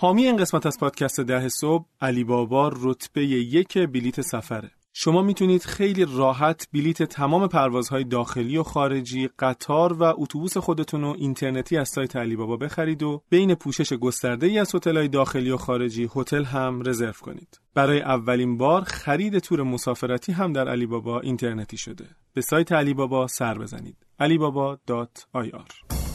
حامی این قسمت از پادکست ده صبح علی بابا رتبه یک بلیت سفره شما می‌تونید خیلی راحت بلیت تمام پروازهای داخلی و خارجی، قطار و اتوبوس خودتون رو اینترنتی از سایت علی بابا بخرید و بین پوشش گسترده ای از هتل‌های داخلی و خارجی هتل هم رزرو کنید. برای اولین بار خرید تور مسافرتی هم در علی بابا اینترنتی شده. به سایت علی بابا سر بزنید. alibaba.ir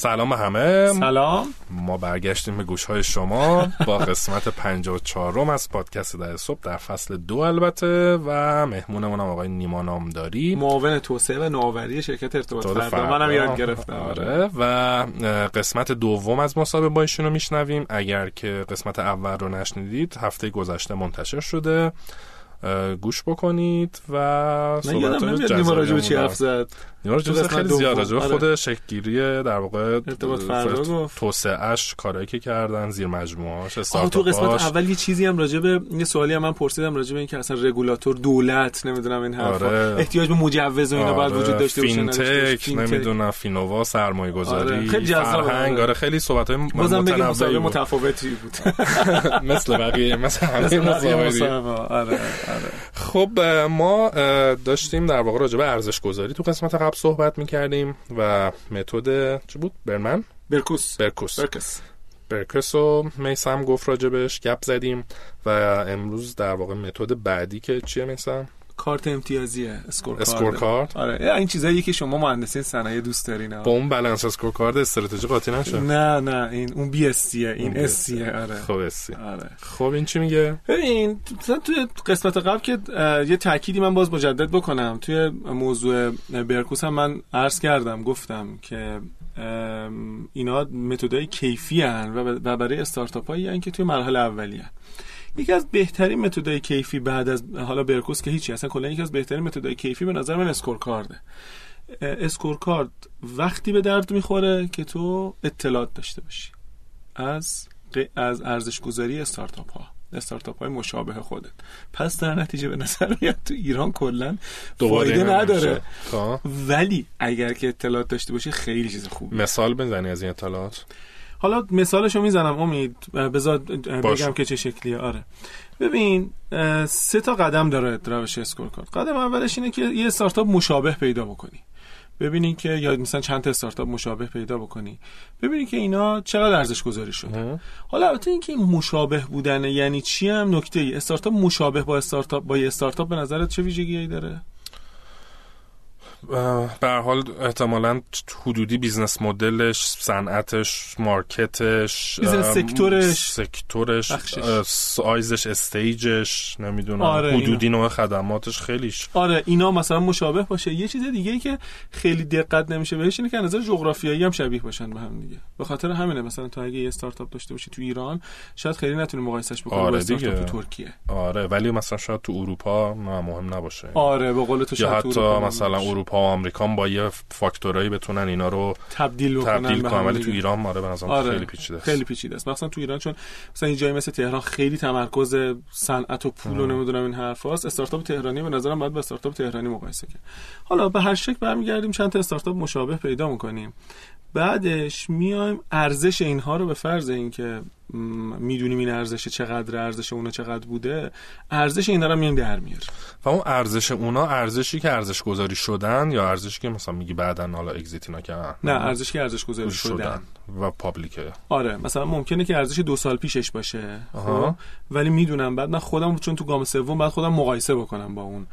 سلام همه. سلام. ما برگشتیم به گوش های شما. با قسمت 54 از پادکست در صبح در فصل دو البته و مهمونمون هم آقای نیما نامداری. معاون توسعه و نوآوری شرکت ارتباط فردا. منم یاد گرفتم. آره. و قسمت دوم از مسابقه با ایشون رو میشنویم. اگر که قسمت اول رو نشنیدید هفته گذشته منتشر شده. گوش بکنید و صحبت نیما راجب چی حرف زد. نیما راجب خیلی زیاد راجب خود شکلگیری در واقع توسعه اش کارهایی که کردن زیر مجموعه هاش تو قسمت اول یه چیزی هم راجب یه سوالی هم من پرسیدم راجب اینکه اصلا رگولاتور دولت نمی‌دونم این حرفا. آره. احتیاج به مجوز و اینا باید وجود داشته باشه فینتک نمی‌دونم فینووا سرمایه گذاری آره. خیلی جذاب آره خیلی صحبت های متنوعی متفاوتی بود. مثل بقیه مثل همه آره آره. خب ما داشتیم در واقع راجع به ارزش گذاری تو قسمت قبل صحبت می‌کردیم و متد چه بود؟ برمن؟ برکوس. برکوس. برکس برکس و میسم گفت راجبش گپ زدیم و امروز در واقع متد بعدی که چیه میسم؟ کارت امتیازیه score scorecard آره. این چیزایی که شما مهندسین صنایع دوست دارین. با اون balanced scorecard استراتژی قاطی نشه؟ نه نه. این اون BS این S آره. خب اس آره. خب این چی میگه؟ ببین توی قسمت قبل که یه تأکیدی من باز مجدد بکنم. توی موضوع Berkus هم من عرض کردم گفتم که اینا متدای کیفی هن و برای استارتاپ هایی که توی مرحله اولیه. یکی از بهترین متدای کیفی بعد از حالا Berkus که هیچی اصلا کلا یکی از بهترین متدای کیفی به نظر من score card ه score card وقتی به درد می‌خوره که تو اطلاعات داشته باشی. از از ارزش گذاری استارتاپ ها استارتاپ های مشابه خودت. پس در نتیجه به نظر میاد تو ایران کلا فایده نداره. خب. ولی اگر که اطلاعات داشته باشی خیلی چیز خوبه مثال بزنی از این اطلاعات. حالا مثالشو می‌زنم امید. بذار بگم که چه شکلیه. آره. ببین سه تا قدم داره روش اسکور کارت قدم اولش اینه که یه استارتاپ مشابه پیدا بکنی. ببینین که یا مثلا چند تا استارتاپ مشابه پیدا بکنی. ببینین که اینا چقدر ارزش گذاری شده. حالا البته اینکه این مشابه بودن یعنی چی هم؟ نکته ای. استارتاپ مشابه با استارتاپ با یه استارتاپ به نظرت چه ویژگیایی داره؟ به حال احتمالا حدودی business model ش صنعتش market ش بیزنس سکتورش سکتورش سایزش استیجش نمی‌دونم آره حدودی نوع خدماتش خیلیش. آره اینا مثلا مشابه باشه. یه چیز دیگه ای که خیلی دقت نمیشه بهش اینه که نظر جغرافیایی هم شبیه باشن به هم دیگه. به خاطر همینه مثلا تو اگه یه استارتاپ داشته باشی تو ایران شاید خیلی نتونی مقایسش بکنی آره با استارتاپ تو ترکیه. آره ولی مثلا شاید تو اروپا نه مهم نباشه. آره به قول تو شاید حتی مثلا اروپا اروپا و آمریکا با یه فاکتورایی بتونن اینا رو تبدیل تبدیل کنن. ولی تو ایران ماره به آره. خیلی پیچیده است. خیلی پیچیده است. مثلا تو ایران چون مثلا این جایی مثل تهران خیلی تمرکز صنعت و پول و نمی‌دونم این حرفاست. استارتاپ تهرانی به نظرم باید با استارتاپ تهرانی مقایسه کرد. حالا به هر شکل برمیگردیم. چند تا استارتاپ مشابه پیدا می‌کنیم. بعدش میایم ارزش اینها رو به فرض اینکه می‌دونیم این ارزش چقدر ارزش اونا چقدر بوده ارزش اینا رو میایم در میاریم. و اون ارزش اونا ارزشی که ارزش گذاری شدن یا ارزشی که مثلا میگی بعدا حالا اگزیت نکردن نه ارزشی که ارزش گذاری شدن. شدن. و پابلیکه آره مثلا ممکنه که ارزش دو سال پیشش باشه خب؟ ولی می‌دونم بعد من خودم چون تو گام سوم بعد خودم مقایسه بکنم با اون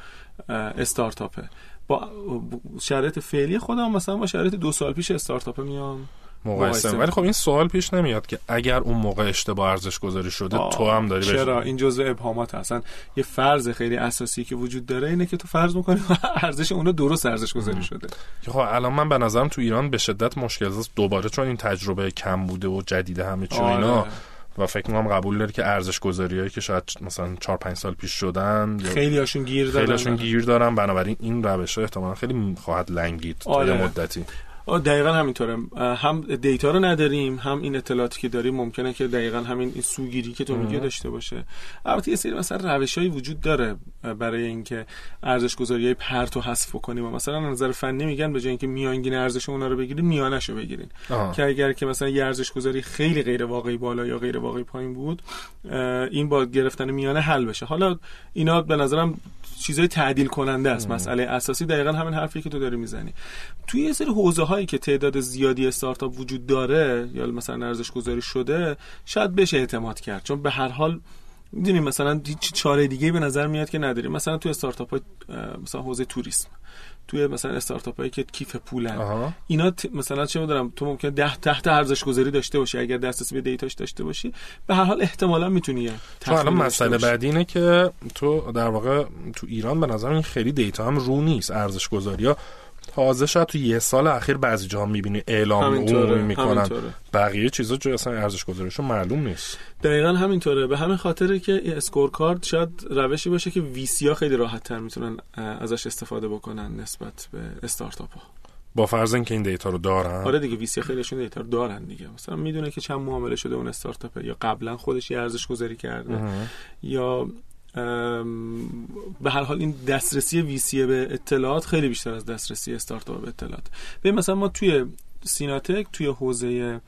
استارتاپه با شرایط فعلی خودم مثلا با شرایط دو سال پیش استارتاپ میام. مقایسه ولی خب این سوال پیش نمیاد که اگر اون موقع اشتباه ارزش گذاری شده تو هم داری چرا؟ این جزء ابهامات هستن. یه فرض خیلی اساسی که وجود داره اینه که تو فرض می‌کنی ارزش اونو درست ارزش گذاری شده. خب الان من به نظرم تو ایران به شدت مشکل است دوباره چون این تجربه کم بوده و جدیده همه چی اینا آره. و فکر می‌کنم قبول داره که ارزش گذاری که شاید مثلا 4 5 سال پیش شدن خیلی هاشون گیر دارن خیلی هاشون گیر دارن بنابراین این روش احتمالا خیلی خواهد لنگید آره. تا مدتی دقیقا همینطوره. هم دیتا رو نداریم هم این اطلاعاتی که داریم ممکنه که دقیقا همین این سوگیری که تو میگه داشته باشه. البته یه سری مثلا روشهایی وجود داره برای اینکه ارزش گذاری های پرت و حذف کنیم و مثلا نظر فنی میگن به جای اینکه میانگین ارزش اونا رو بگیرید میانش رو بگیرین که اگر که مثلا یه ارزش گذاری خیلی غیر واقعی بالا یا غیر واقعی پایین بود این با گرفتن میانه حل بشه. حالا اینا به نظرم چیزای تعدیل کننده است مسئله اساسی دقیقا همین حرفی که تو داری می‌زنی. توی یه سری حوزه هایی که تعداد زیادی استارتاپ وجود داره یا مثلا ارزش گذاری شده شاید بشه اعتماد کرد. چون به هر حال می‌دونیم مثلا هیچ چاره دیگه به نظر میاد که نداریم مثلا توی استارتاپ های مثلا حوزه توریسم توی مثلا استارتاپ هایی که کیف پولن. اینا مثلا چه می‌دونم تو ممکن ده تحت ارزش گذاری داشته باشی. اگر دسترسی به دیتاش داشته باشی به هر حال احتمالا می‌تونی تو الان مسئله بعدی اینه که تو در واقع تو ایران به نظر این خیلی دیتا هم رو نیست. ارزش گذاری ها تازه شاید تو یه سال اخیر بعضی جاها می‌بینی اعلام عمومی می‌کنن. بقیه چیزا جو اصلا ارزش گذاریشون معلوم نیست. دقیقا همینطوره. به همین خاطره که score card شاید روشی باشه که VC ها خیلی راحت تر می‌تونن ازش استفاده بکنن نسبت به استارتاپ ها با فرض اینکه این data رو دارن. آره دیگه VC خیلیشون data رو دارن دیگه. مثلا می‌دونه که چند معامله شده اون استارتاپ یا قبلا خودش یه ارزش گذاری کرده یا به هر حال این دسترسی VC به اطلاعات خیلی بیشتر از دسترسی استارتاپ به اطلاعات. ببین مثلا ما توی سیناتک توی حوزه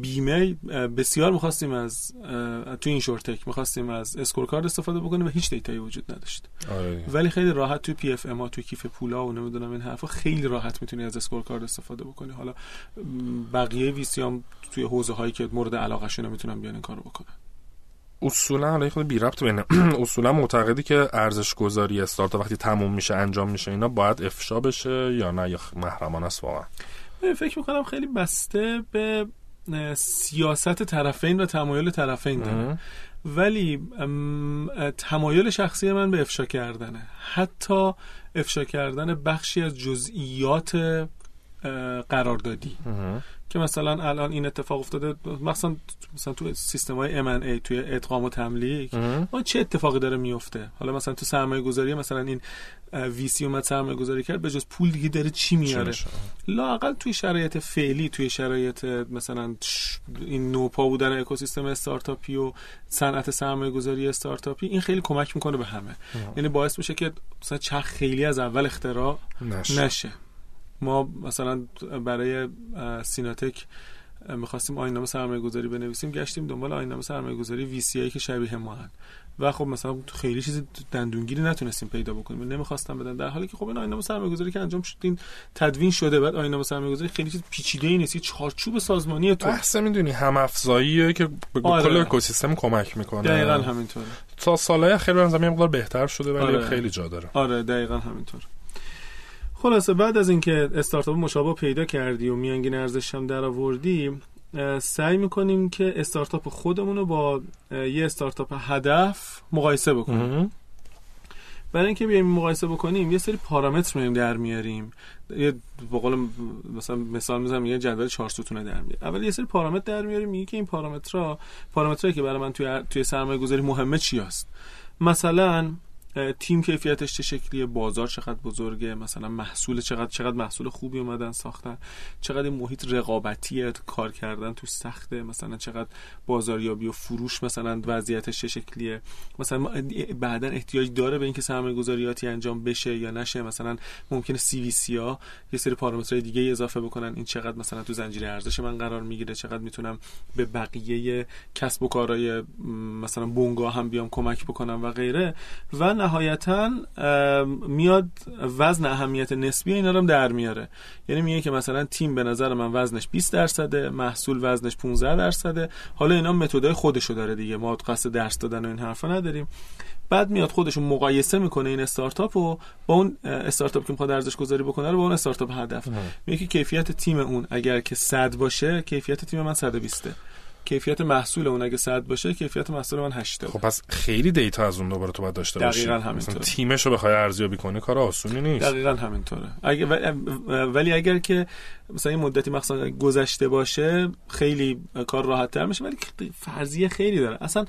بیمه بسیار می‌خواستیم از توی اینشورتک می‌خواستیم از score card استفاده بکنیم و هیچ data یی وجود نداشت. آره. ولی خیلی راحت توی PFM توی کیف پولا و نمی‌دونم این حرفا خیلی راحت می‌تونی از score card استفاده بکنی. حالا بقیه VC هم توی حوزه هایی که مورد علاقه می‌تونن بیان این کارو بکنن. اصولا حالا خود بی ربط بینه اصولا معتقدی که ارزش گذاری استارتاپ وقتی تموم میشه انجام میشه اینا باید افشا بشه یا نه یا محرمان است واقعا؟ فکر می‌کنم خیلی بسته به سیاست طرفین و تمایل طرفین داره. ولی تمایل شخصی من به افشا کردنه. حتی افشا کردن بخشی از جزئیات قراردادی. که مثلا الان این اتفاق افتاده مثلا مثلا تو سیستم های ای توی ادغام و تملیک ما چه اتفاقی داره میفته؟ حالا مثلا تو سرمایه گذاری مثلا این وی سی اومد سرمایه گذاری کرد به جز پول دیگه داره چی میاره؟ لاقل توی شرایط فعلی توی شرایط مثلا این نوپا بودن اکوسیستم استارتاپی و صنعت سرمایه گذاری استارتاپی این خیلی کمک می‌کنه به همه. یعنی باعث میشه که مثلا چرخ خیلی از اول اختراع نشه, نشه. ما مثلا برای سیناتک می‌خواستیم آینامه سرمایه گذاری بنویسیم گشتیم دنبال آینامه سرمایه گذاری وی که شبیه ما هن. و خب مثلا خیلی چیز دندونگیری نتونستیم پیدا بکنیم. نمی‌خواستم بدن. در حالی که خب این آینامه سرمایه گذاری که انجام شد این تدوین شده. بعد آینامه سرمایه گذاری خیلی چیز پیچیده ای نیست چارچوب سازمانی تو بحث می‌دونی هم افزاییه که به آره. کل اکوسیستم کمک می‌کنه. دقیقاً همینطوره. تا سالهای اخیر به مقدار بهتر شده ولی آره. خیلی جا داره. آره دقیقاً همینطور خلاصه بعد از اینکه استارتاپ مشابه پیدا کردی و میانگین ارزش هم در آوردی سعی می‌کنیم که استارتاپ خودمون رو با یه استارتاپ هدف مقایسه بکنیم. برای اینکه بیایم مقایسه بکنیم یه سری پارامتر میایم در میاریم. یه بقول مثلا مثال می‌زنم یه جدول چهار ستونه در میاریم. اول یه سری پارامتر در میاریم میگه که این پارامترها پارامترهایی که برای من توی توی سرمایه گذاری مهمه چی هست؟ مثلا تیم کیفیتش چه شکلیه؟ بازار چقدر بزرگه؟ مثلا محصول چقدر چقدر محصول خوبی اومدن ساختن؟ چقدر این محیط رقابتیه؟ کار کردن تو سخته؟ مثلا چقدر بازاریابی و فروش مثلا وضعیتش چه شکلیه؟ مثلا بعدا احتیاج داره به اینکه سرمایه گذاریاتی انجام بشه یا نشه؟ مثلا ممکنه سی وی سی ها یه سری پارامترهای دیگه اضافه بکنن. این چقدر مثلا تو زنجیره ارزش من قرار می‌گیره؟ چقدر می‌تونم به بقیه کسب و کارهای مثلا بونگا هم بیام کمک بکنم و غیره. و نهایتا میاد وزن اهمیت نسبی اینا رو در میاره. یعنی میگه که مثلا تیم به نظر من وزنش 20 درصده محصول وزنش 15 درصده. حالا اینا متدای خودشو داره دیگه. ما قصد درس دادن و این حرفا نداریم. بعد میاد خودشون مقایسه می‌کنه این استارتاپ رو با اون استارتاپ که می‌خواد ارزش گذاری بکنه رو با اون استارتاپ هدف. میگه که کیفیت تیم اون اگر که 100 باشه کیفیت تیم من 120 کیفیت محصول اون اگه 100 باشه کیفیت محصول من 80 خب پس خیلی دیتا از اون دوباره تو باید داشته باشی. دقیقاً همینطوره. تیمش رو بخوای ارزیابی کنی کار آسونی نیست. دقیقاً همینطوره. اگه ولی اگر که مثلا این مدتی مثلا گذشته باشه خیلی کار راحت تر میشه ولی فرضیه خیلی داره. اصلا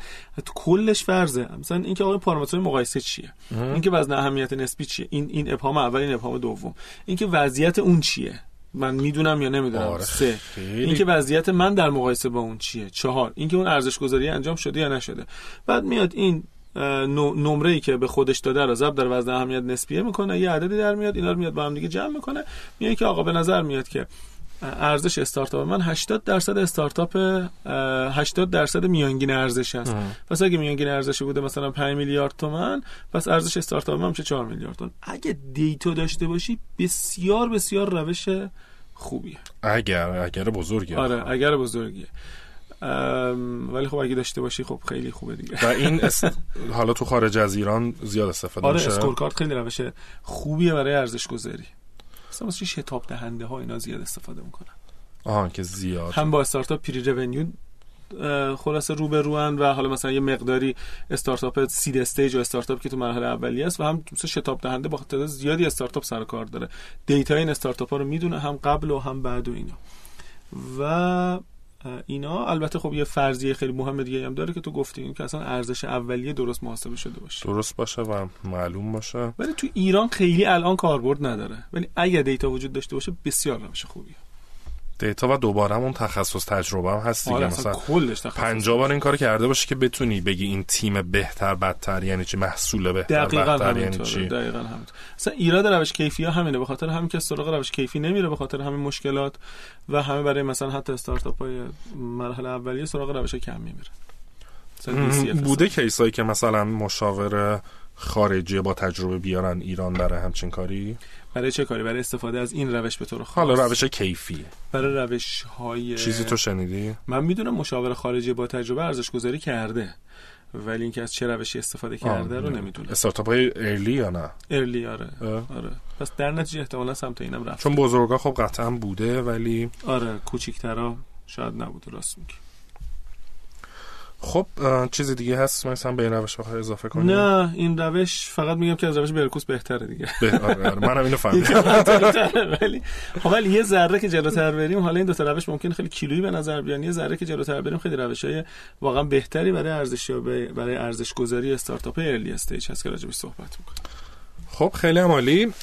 کلش فرضه. مثلا اینکه آقای پارامتر مقایسه چیه؟ اینکه وزن اهمیت نسبی چیه؟ این این ابهام اول این ابهام دوم. اینکه وضعیت اون چیه؟ من می‌دونم یا نمی‌دونم. آره سه. اینکه وضعیت من در مقایسه با اون چیه؟ چهار. اینکه اون ارزش گذاری انجام شده یا نشده. بعد میاد این نمره ای که به خودش داده رو ضرب در وزن اهمیت نسبیه می‌کنه یه عددی در میاد اینا رو میاد با هم دیگه جمع می‌کنه. میگه که آقا به نظر میاد که ارزش استارتاپ. من 80 درصد استارتاپ 80 درصد میانگین ارزش است پس اگه میانگین ارزش بوده مثلا 5 میلیارد تومن پس ارزش استارتاپ من میشه 4 میلیارد تومن اگه دیتا داشته باشی بسیار بسیار روش خوبیه. اگر اگر بزرگه. آره اگر بزرگیه ولی خب اگه داشته باشی خب خیلی خوبه دیگه. و این حالا تو خارج از ایران زیاد استفاده آره میشه. آره کارت خیلی روش خوبیه برای ارزش گذاری مثلا واسه شتاب دهنده ها اینا زیاد استفاده می‌کنن آها که زیاد. هم با استارتاپ پری رونیو خلاصه رو به روان و حالا مثلا یه مقداری استارتاپ سید استیج و استارتاپ که تو مرحله اولیه است و هم مثلا شتاب دهنده با تعداد زیادی استارتاپ سر کار داره. دیتا این استارتاپ ها رو می‌دونه هم قبل و هم بعد و اینا. و اینا. البته خب یه فرضیه خیلی مهم دیگه هم داره که تو گفتی که اصلا ارزش اولیه درست محاسبه شده باشه. درست باشه و معلوم باشه. ولی تو ایران خیلی الان کاربرد نداره. ولی اگه دیتا وجود داشته باشه بسیار روش خوبیه. دیتا و دوباره اون تخصص تجربه هم هست دیگه. آره مثلا کلش 50 بار این کار کرده باشه که بتونی بگی این تیم بهتر بدتر یعنی چی؟ محصول بهتر دقیقاً بدتر یعنی چی؟ دقیقاً همینطور مثلا ایراد روش کیفی ها همینه. به خاطر همین که سراغ روش کیفی نمیره به خاطر همین مشکلات و همه برای مثلا حتی استارتاپ های مرحله اولیه سراغ روش کم میره بوده کیسایی که مثلا مشاور خارجی با تجربه بیارن ایران برای همچین کاری؟ برای چه کاری؟ برای استفاده از این روش به طور خاص. حالا روش کیفی برای روش های چیزی تو شنیدی؟ من می‌دونم مشاور خارجی با تجربه ارزش گذاری کرده ولی اینکه از چه روشی استفاده کرده رو نمی‌دونم. استارتاپ های ارلی یا نه؟ ارلی آره. آره. پس در نتیجه احتمالا سمت اینم رفت. چون بزرگا خب قطعا بوده ولی آره کوچیک‌ترا شاید نبوده راست میگی. خب چیز دیگه هست؟ مثلا به این روش بخوای اضافه کنی نه این روش فقط میگم که از روش برکوس بهتره دیگه. به آره, آره. منم اینو فهمیدم. ولی خب ولی یه ذره که جلوتر بریم حالا این دو تا روش ممکن خیلی کیلویی به نظر بیان. یه ذره که جلوتر بریم خیلی روشای واقعا بهتری برای ارزش برای ارزش گذاری استارتاپ ارلی استیج هست که راجعش صحبت می‌کنیم. خب خیلی عالی.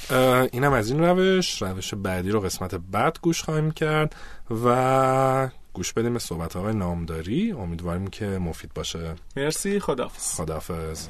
اینم از این روش. روش بعدی رو قسمت بعد گوش خواهیم کرد و گوش بدیم به صحبت آقای نامداری. امیدواریم که مفید باشه. مرسی. خدافز خدافز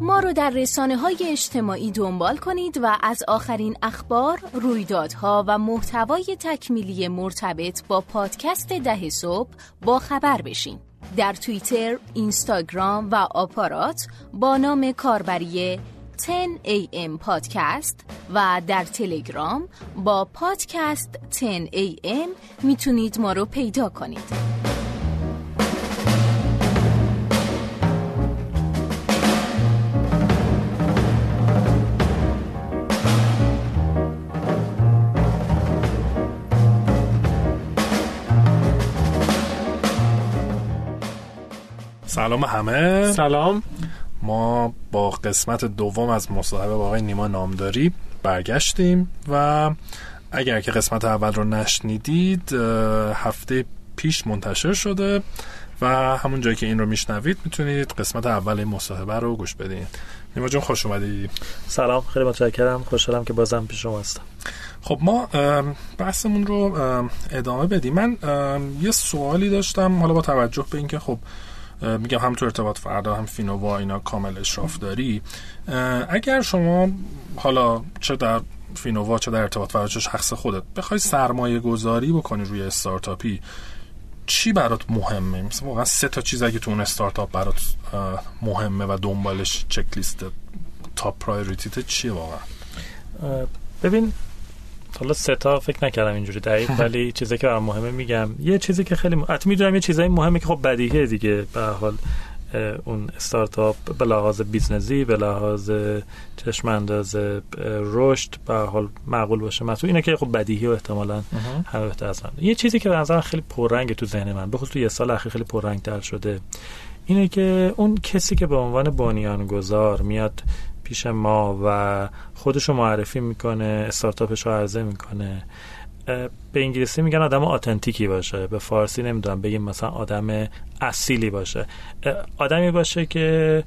ما رو در رسانه های اجتماعی دنبال کنید و از آخرین اخبار، رویدادها و محتوای تکمیلی مرتبط با پادکست ده صبح با خبر بشین. در توییتر، اینستاگرام و آپارات با نام کاربری 10am پادکست و در تلگرام با پادکست 10am می‌تونید ما رو پیدا کنید. سلام همه. سلام. ما با قسمت دوم از مصاحبه با آقای نیما نامداری برگشتیم و اگر که قسمت اول رو نشنیدید هفته پیش منتشر شده و همون جایی که این رو میشنوید می‌تونید قسمت اول مصاحبه رو گوش بدین. نیما جون خوش اومدید سلام خیلی متشکرم. خوشحالم که بازم پیش شما هستم. خب ما بحثمون رو ادامه بدیم. من یه سوالی داشتم حالا با توجه به اینکه خب میگم هم تو ارتباط فردا هم فینووا اینا کامل اشراف داری. اگر شما حالا چه در فینووا چه در ارتباط با شخص خودت بخوای سرمایه گذاری بکنی روی استارتاپی چی برات مهمه؟ مثلا واقعا سه تا چیز اگه تو اون استارتاپ برات مهمه و دنبالش چک لیست top priority ت چیه واقعا؟ ببین حالا سه تا فکر نکردم اینجوری دقیق ولی چیزی که برام مهمه میگم. یه چیزی که خیلی حتی می‌دونم یه چیزای مهمه که خب بدیهیه دیگه به حال اون استارتاپ به لحاظ بیزنسی به لحاظ چشم انداز رشد به حال معقول باشه مثلا اینه که خب بدیهی و احتمالا همه بهتر از یه چیزی که به خیلی پررنگ تو ذهن من به خصوص یه سال اخیر خیلی پررنگ تر شده اینه که اون کسی که به عنوان بنیانگذار میاد پیش ما و خودشو معرفی می‌کنه استارتاپش رو عرضه می‌کنه. به انگلیسی میگن آدم آتنتیکی باشه به فارسی نمی‌دونم بگیم مثلا آدم اصیلی باشه. آدمی باشه که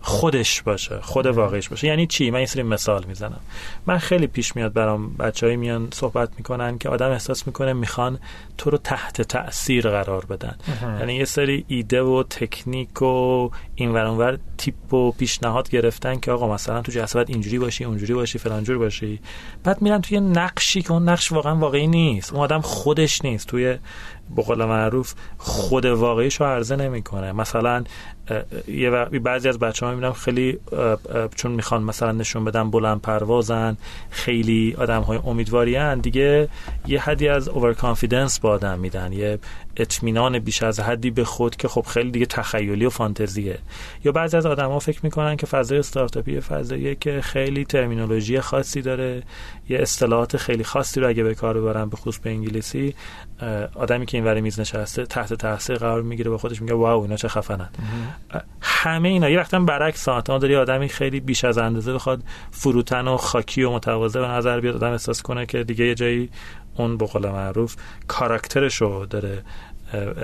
خودش باشه خود واقعیش باشه. یعنی چی؟ من یه سری مثال می‌زنم. من خیلی پیش میاد برام بچههایی میان صحبت می‌کنن که آدم احساس می‌کنه می‌خوان تو رو تحت تاثیر قرار بدن. یعنی یه سری ایده و تکنیک و این ور تیپ و پیشنهاد گرفتن که آقا مثلا تو جلسات اینجوری باشی اونجوری باشی فلانجور باشی. بعد میرن توی نقشی که اون نقش واقعا واقعی نیست. اون آدم خودش نیست. توی به قول معروف خود واقعیش رو عرضه نمی‌کنه. مثلا یه بعضی از بچه ها می‌بینم خیلی چون می‌خوان مثلا نشون بدن بلند پروازن خیلی آدم های امیدواری دیگه یه حدی از اوور کانفیدنس با آدم میدن. یه اطمینان بیش از حدی به خود که خب خیلی دیگه تخیلی و فانتزیه. یا بعضی از ها فکر می‌کنن که فضای استارتاپی فضاییه که خیلی ترمینولوژی خاصی داره یه اصطلاحات خیلی خاصی رو اگه به کار ببرن به خصوص به انگلیسی آدمی که اینور میز نشسته تحت تاثیر قرار می‌گیره به خودش میگه واو اینا چه خفنن. همه اینا یه وقتا برعکس ما داری آدمی خیلی بیش از اندازه بخواد فروتن و خاکی و متواضع به نظر بیاد آدم احساس کنه که دیگه یه جایی اون به قول معروف کاراکترش رو داره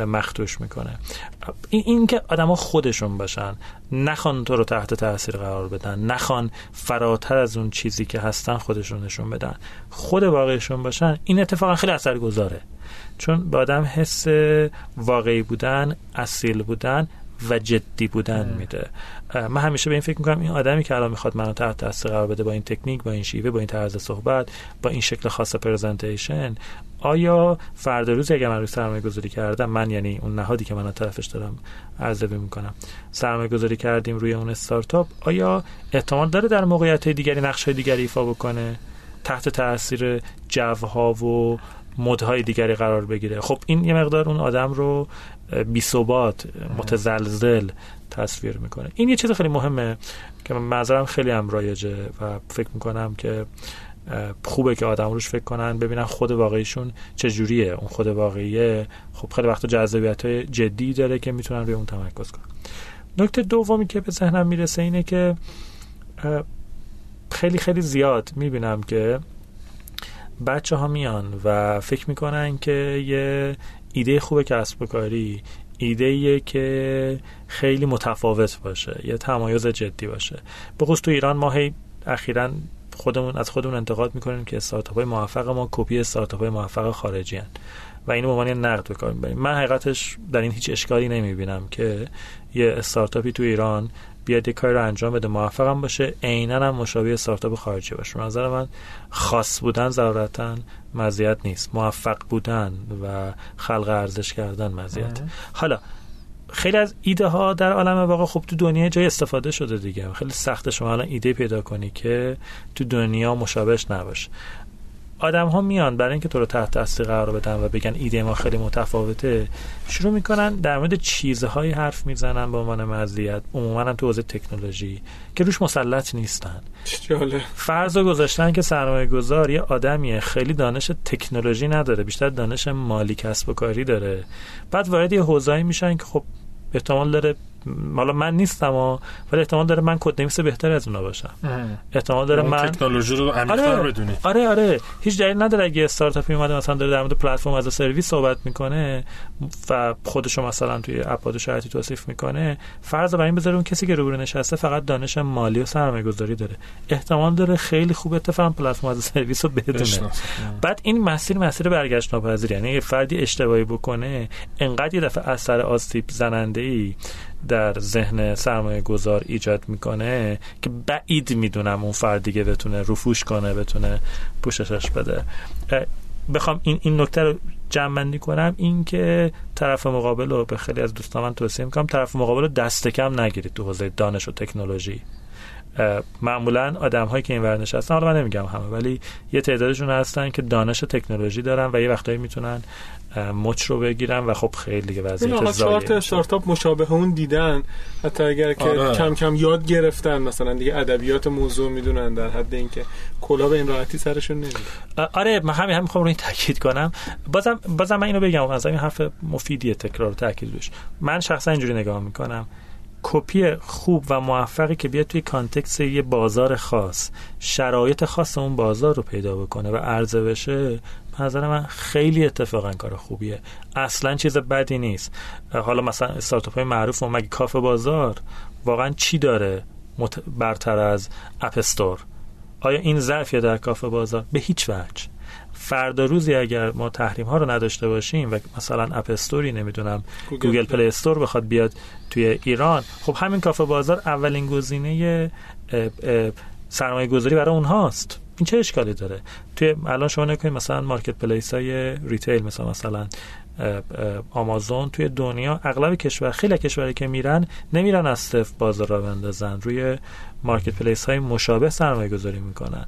مختوش می‌کنه. این, این که آدما خودشون باشن نخوان تو رو تحت تاثیر قرار بدن نخوان فراتر از اون چیزی که هستن خودشون نشون بدن. خود واقعیشون باشن این اتفاقا خیلی اثر گذاره چون به آدم حس واقعی بودن اصیل بودن و جدی بودن میده. من همیشه به این فکر می‌کنم این آدمی که الان می‌خواد منو تحت تاثیر قرار بده با این تکنیک با این شیوه با این طرز صحبت با این شکل خاص پرزنتیشن آیا فردا روز اگر من روی سرمایه گذاری کردم من یعنی اون نهادی که من طرفش دارم عرضه می‌کنم سرمایه گذاری کردیم روی اون استارتاپ آیا احتمال داره در موقعیت دیگری نقش دیگری ایفا بکنه تحت تاثیر جوها و مدهای دیگری قرار بگیره؟ خب این یه مقدار اون آدم رو بی ثبات متزلزل تصویر می‌کنه. این یه چیز خیلی مهمه که من خیلی هم رایجه و فکر می‌کنم که خوبه که آدم روش فکر کنن ببینن خود واقعیشون چجوریه. اون خود واقعیه خب خیلی وقت جذابیت های جدی داره که می‌تونن روی اون تمرکز کنن. نکته دومی که به ذهنم می‌رسه اینه که خیلی خیلی زیاد می‌بینم که بچه ها میان و فکر می‌کنن که یه ایده خوب کسب و کاری ایده که خیلی متفاوت باشه یه تمایز جدی باشه به خصوص تو ایران ما هی اخیرا خودمون از خودمون انتقاد می‌کنیم که استارتاپ های موفق ما کپی استارتاپ های موفق خارجی هن. و اینو به عنوان نقد به کار من حقیقتش در این هیچ اشکالی نمی‌بینم که یه استارتاپی تو ایران بیاد یه کاری رو انجام بده موفقم باشه عینا هم مشابه استارتاپ خارجی باشه. نظر من خاص بودن ضرورتا مزیت نیست. موفق بودن و خلق ارزش کردن مزیت. حالا خیلی از ایده ها در عالم واقع خب تو دنیا جای استفاده شده دیگه. خیلی سخت شما الان ایده پیدا کنی که تو دنیا مشابهش نباشه. آدم ها میان برای اینکه تو رو تحت تاثیر قرار بدن و بگن ایده ما خیلی متفاوته شروع می‌کنن در مورد چیزهایی حرف می‌زنن به عنوان مزیت. عموما هم تو حوزه تکنولوژی که روش مسلط نیستن. فرض گذاشتن که سرمایه گذار یه آدمیه خیلی دانش تکنولوژی نداره بیشتر دانش مالی کسب و کاری داره. بعد وارد یه حوزه‌ای میشن که خب احتمال داره حالا من نیستم ولی احتمال داره من کد نویس بهتر از اونا باشم. احتمال داره من تکنولوژی رو عمیق‌تر آره. بدونی. آره آره. هیچ دلیل نداره اگه استارتاپی اومده مثلا داره در مورد پلتفرم از سرویس صحبت می‌کنه و خودشو مثلا توی اپاد شرایطی توصیف می‌کنه فرض بر این بذاره اون کسی که روبرو نشسته فقط دانش مالی و سرمایه‌گذاری داره. احتمال داره خیلی خوب اتفاقا پلتفرم از سرویس رو بدونه. بعد این مسیر مسیر برگشت ناپذیر یعنی یه فردی اشتباهی بکنه انقدر یه دفعه اثر آسیب زننده ای در ذهن سرمایه گذار ایجاد می‌کنه که بعید می‌دونم اون فرد دیگه بتونه رفوش کنه بتونه پوششش بده. بخوام این این نکته رو جمع کنم این که طرف مقابل رو به خیلی از دوستان من توصیه می‌کنم طرف مقابل رو دست کم نگیرید تو حوزه دانش و تکنولوژی. معمولا آدم هایی که این ور نشستن حالا من نمیگم همه ولی یه تعدادشون هستن که دانش و تکنولوژی دارن و یه وقتایی می‌تونن مچ رو بگیرن و خب خیلی دیگه وضعیت چهار تا استارتاپ مشابه اون دیدن. حتی اگر که آره. کم کم یاد گرفتن مثلا دیگه ادبیات موضوع می‌دونن در حد اینکه کلا به این راحتی سرشون نمیاد آره من همین هم می‌خوام روی تاکید کنم. بازم بازم من اینو بگم از این حرف مفیدیه تکرار و تاکید روش من شخصا اینجوری نگاه می‌کنم. کپی خوب و موفقی که بیاد توی context یه بازار خاص شرایط خاص اون بازار رو پیدا بکنه و عرضه بشه نظر من خیلی اتفاقا کار خوبیه. اصلا چیز بدی نیست. حالا مثلا استارتاپ های معروف و مگه کافه بازار؟ واقعا چی داره برتر از اپ استور آیا این ضعفیه در کافه بازار؟ به هیچ وجه. فردا روزی اگر ما تحریم ها رو نداشته باشیم و مثلا App Store ی نمی‌دونم Google Play Store بخواد بیاد توی ایران خب همین کافه بازار اولین گزینه سرمایه گذاری برای اونهاست. این چه اشکالی داره؟ توی الان شما نگا کنید مثلا marketplace های retail مثلا مثلا آمازون توی دنیا اغلب کشور خیلی کشوری که میرن نمیرن از صفر بازار راه بندازن. روی marketplace های مشابه سرمایه گذاری می‌کنن.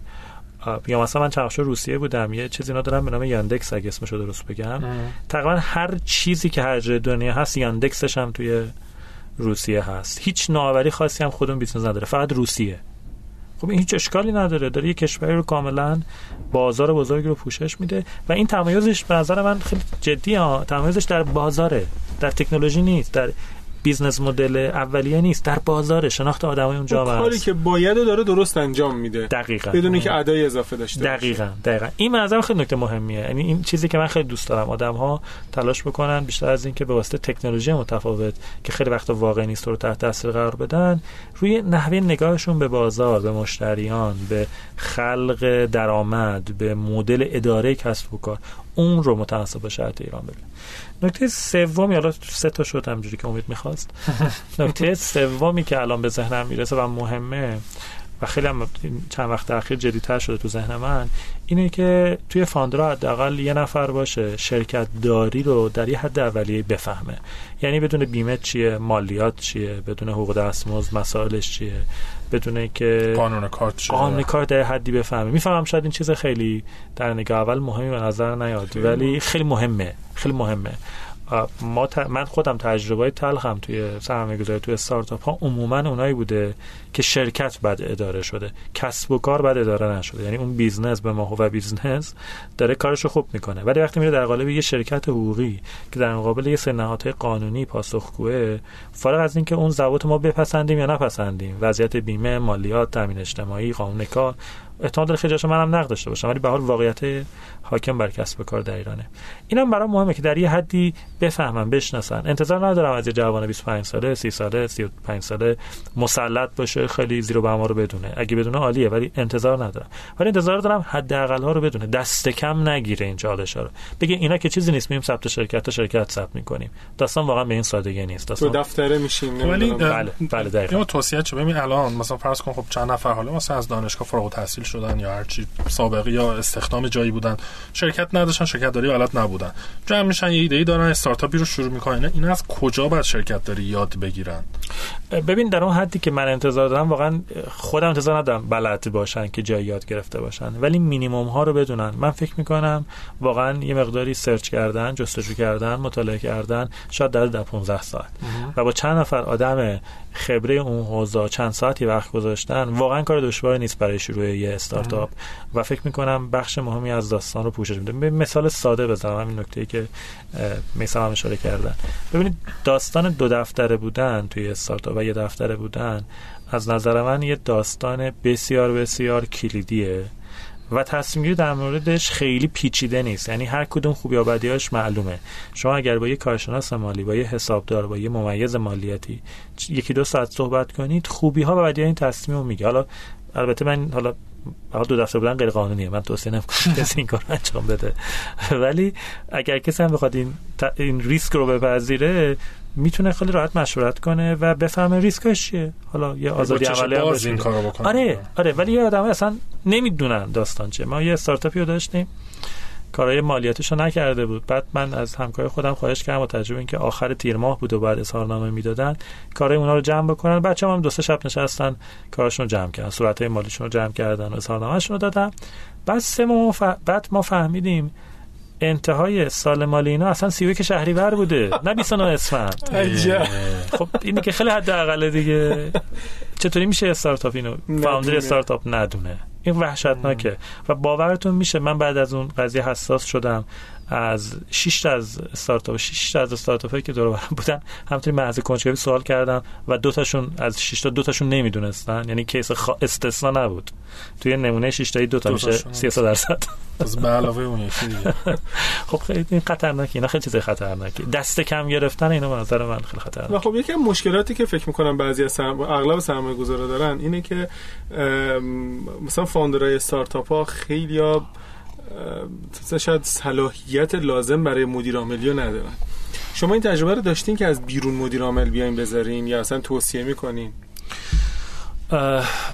یا مثلا من چند روسیه بودم یه چیزی اینا دارم به نام یاندکس اگه اسمش رو درست بگم. تقریبا هر چیزی که هر جای دنیا هست یاندکسش هم توی روسیه هست. هیچ نوآوری خاصی هم خودمون بیزنس نداره فقط روسیه. خب این هیچ اشکالی نداره. داره یه کشوری رو کاملا بازار بزرگی رو پوشش میده و این تمایزش به نظر من خیلی جدیه. تمایزش در بازاره در تکنولوژی نیست. در business model اولیه نیست. در بازار شناخت آدمای اون جامعه کاری که باید داره درست انجام میده. دقیقاً. بدون که ادای اضافه داشته دقیقاً دقیقاً. این منظرم خیلی نکته مهمیه. یعنی این چیزی که من خیلی دوست دارم. آدم ها تلاش بکنن بیشتر از اینکه به واسطه تکنولوژی متفاوت که خیلی وقت واقعی نیست رو تحت تاثیر قرار بدن روی نحوه نگاهشون به بازار به مشتریان به خلق درآمد به مدل اداره کسب و کار. اون رو با شرط ایران ببین نکته سومی حالا سه تا شد همجوری که امید می‌خواست. نکته سومی که الان به ذهنم می‌رسه و مهمه و خیلی هم چند وقت اخیر جدیتر شده تو ذهن من اینه که توی فاندرا حداقل یه نفر باشه شرکت داری رو در یه حد اولیه بفهمه. یعنی بدون بیمه چیه مالیات چیه بدون حقوق دستمزد مسائلش چیه. بدون که قانون کارت چیه قانون کارت در حدی بفهمه. می‌فهمم شاید این چیز خیلی در نگاه اول مهمی به نظر نیاد ولی خیلی مهمه. خیلی مهمه. ما من خودم تجربه تلخم توی سرمایه گذاری توی استارتاپ ها عموما اونایی بوده که شرکت بد اداره شده. کسب و کار بد اداره نشده. یعنی اون business به ما و business داره کارشو خوب می‌کنه. ولی وقتی میره در قالب یه شرکت حقوقی که در مقابل یه سری قانونی پاسخگوه فارغ از اینکه اون ضوابط ما بپسندیم یا نپسندیم وضعیت بیمه مالیات تامین اجتماعی قانون کار احتمال داره خیلی منم نقد داشته باشم ولی به حال واقعیت حاکم بر کسب کار در ایرانه. اینم برام مهمه که در یه حدی بفهمن بشناسن. انتظار ندارم از یه جوان 25 ساله 30 ساله 35 ساله مسلط باشه خیلی زیر و رو بدونه. اگه بدونه عالیه ولی انتظار ندارم. ولی انتظار دارم حداقل ها رو بدونه. دست کم نگیره این چالش ها رو. بگه اینا که چیزی نیست مییم ثبت شرکت تا شرکت ثبت می‌کنیم. داستان واقعا به این سادگی نیست. داستان تو دفتره میشیم ولی بله بله دقیقاً. توصیه چه؟ ببین الان مثلا فرض کن خب چند نفر حالا مثلا از دانشگاه فارغ التحصیل شدن یا هرچی سابقه یا استخدام جایی بودن. شرکت نداشتن شرکت داری بلد نبودن. جمع میشن یه ایده ای دارن استارتاپی رو شروع می‌کنن. این از کجا باید شرکت داری یاد بگیرن؟ ببین در اون حدی که من انتظار دارم واقعا خودم انتظار ندارم بلد باشن که جایی یاد گرفته باشن. ولی مینیمم ها رو بدونن. من فکر می‌کنم واقعا یه مقداری سرچ کردن جستجو کردن مطالعه کردن شاید در 15 ساعت. و با چند نفر آدم خبره اون حوزه چند ساعتی وقت گذاشتن واقعا کار دشواری نیست برای شروع یه استارتاپ. و فکر می‌کنم بخش مهمی از داستان رو پوشش میده مثال ساده بزنم همین نکته که میسم هم اشاره کردن. ببینید داستان دو دفتره بودن توی استارتاپ و یه دفتره بودن از نظر من یه داستان بسیار بسیار کلیدیه و تصمیم در موردش خیلی پیچیده نیست. یعنی هر کدوم خوبی یا بدیاش معلومه. شما اگر با یه کارشناس مالی با یه حسابدار با یه ممیز مالیاتی یکی دو ساعت صحبت کنید خوبی ها و بدی این تصمیم رو میگه. حالا البته من حالا دو دفعه بودن غیر قانونیه. من توصیه نمی‌کنم کسی این کار انجام بده. ولی اگر کسی هم بخواد این, این ریسک رو بپذیره می‌تونه خیلی راحت مشورت کنه و بفهمه ریسکش چیه. حالا یه آزادی عملی هم این کارو بکنه. آره آره ولی یه آدم اصلا نمی‌دونن داستان چه ما یه استارتاپی رو داشتیم. کارهای مالیاتش رو نکرده بود. بعد من از همکار خودم خواهش کردم با تجربه اینکه آخر تیر ماه بود و بعد اظهارنامه می‌دادن کارهای اونا رو جمع بکنن. بچه‌ها هم دو سه شب نشستن کارشون رو جمع کردن صورتهای مالیشون رو جمع کردن و اظهارنامه‌شون رو دادن. بعد سه ماه بعد ما فهمیدیم انتهای سال مالی اینا اصلا که شهریور بوده نه 29 اسفند. خب اینه که خیلی حد اقل دیگه. چطوری میشه استارتاپ اینو؟ فاوندر استارتاپ ندونه. این وحشتناکه. و باورتون میشه من بعد از اون قضیه حساس شدم. از 6 از استارتاپ 6 تا از استارتاپی که دور برم بودن همونطوری محض کنجکاوی سوال کردم و دو تاشون از 6 تا دو تاشون نمی‌دونستن. یعنی کیس خ... استثنا نبود. توی نمونه 6 تا دو تا میشه 30 درصد. از به علاوه اون یکی خب خیلی این خطرناکه اینا خیلی چیز خطرناکه دست کم گرفتن اینا به نظر من خیلی خطرناکه خب یکی از مشکلاتی که فکر می‌کنم بعضی از سرم... اغلب سرمایه‌گذارا دارن اینه که مثلا فاوندرای استارتاپ ها خیلی شاید صلاحیت لازم برای مدیر عاملی رو ندارن شما این تجربه رو داشتین که از بیرون مدیر عامل بیاین بذارین یا اصلا توصیه می‌کنین؟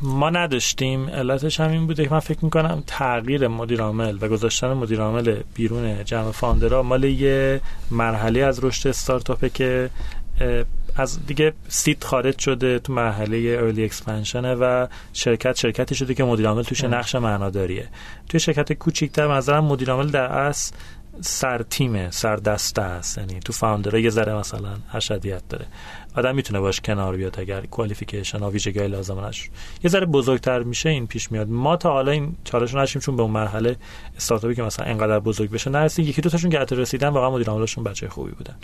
ما نداشتیم. علتش هم این بوده که من فکر می‌کنم تغییر مدیر عامل و گذاشتن مدیر عامل بیرون جمع founder ا مال یه مرحله از رشد استارتاپه که از دیگه seed خارج شده تو مرحله early expansion ه و شرکت شرکتی شده که مدیر عامل توش نقش معناداریه. توی شرکت کوچیک‌تر مثلا مدیر عامل در اصل سر تیمه سر دسته است. یعنی تو founder یه ذره مثلا اشدیت داره. آدم می‌تونه باش کنار بیاد اگر کوالیفیکیشن ها ویژگی لازم نشه یه ذره بزرگتر میشه این پیش میاد. ما تا حالا این چالش نشیم چون به اون مرحله استارتاپی که مثلا اینقدر بزرگ بشه نرسید. یکی دو تاشون که رسیدن واقعا مدیر عاملشون بچه خوبی بودن.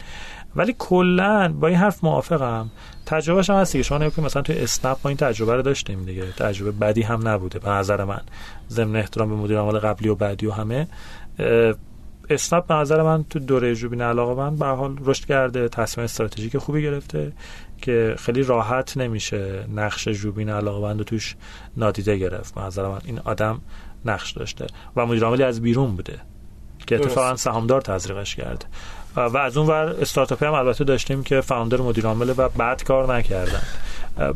ولی کلا با این حرف موافقم. تجربهش هم هست که شما که مثلا توی اسنپ ما این تجربه رو داشتیم دیگه. تجربه بدی هم نبوده به نظر من. ضمن احترام به مدیر عامل قبلی و بعدی و همه. اسنپ به نظر من تو دوره جوبین علاقه من به حال رشد کرده تصمیم استراتژیک خوبی گرفته که خیلی راحت نمیشه نقش جوبین علاقه بند توش نادیده گرفت. به نظر من این آدم نقش داشته و مدیر عاملی از بیرون بوده که اتفاقا سهامدار تزریقش کرد و از اون ور استارتاپی هم البته داشتیم که فاوندر مدیر عامل و بعد کار نکردن.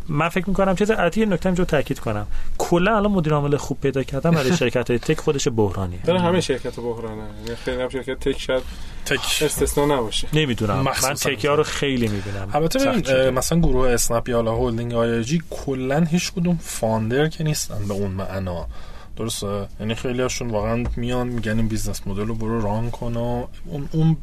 من فکر می‌کنم چیز یه نکته جو تاکید کنم. کلا الان مدیر عامل خوب پیدا کردن برای شرکت های تک خودش بحرانیه. داره همه شرکت بحرانه. یعنی خیلی هم شرکت تک شاید تک. استثنا نباشه. نمی‌دونم. من تکی ها رو خیلی می‌بینم. البته مثلا گروه اسنپ یا هولدینگ آی جی کلا هیچ کدوم founder که نیستن به اون معنا. درسته؟ یعنی خیلی هاشون واقعا میان میگن این business model رو برو run کن و اون اون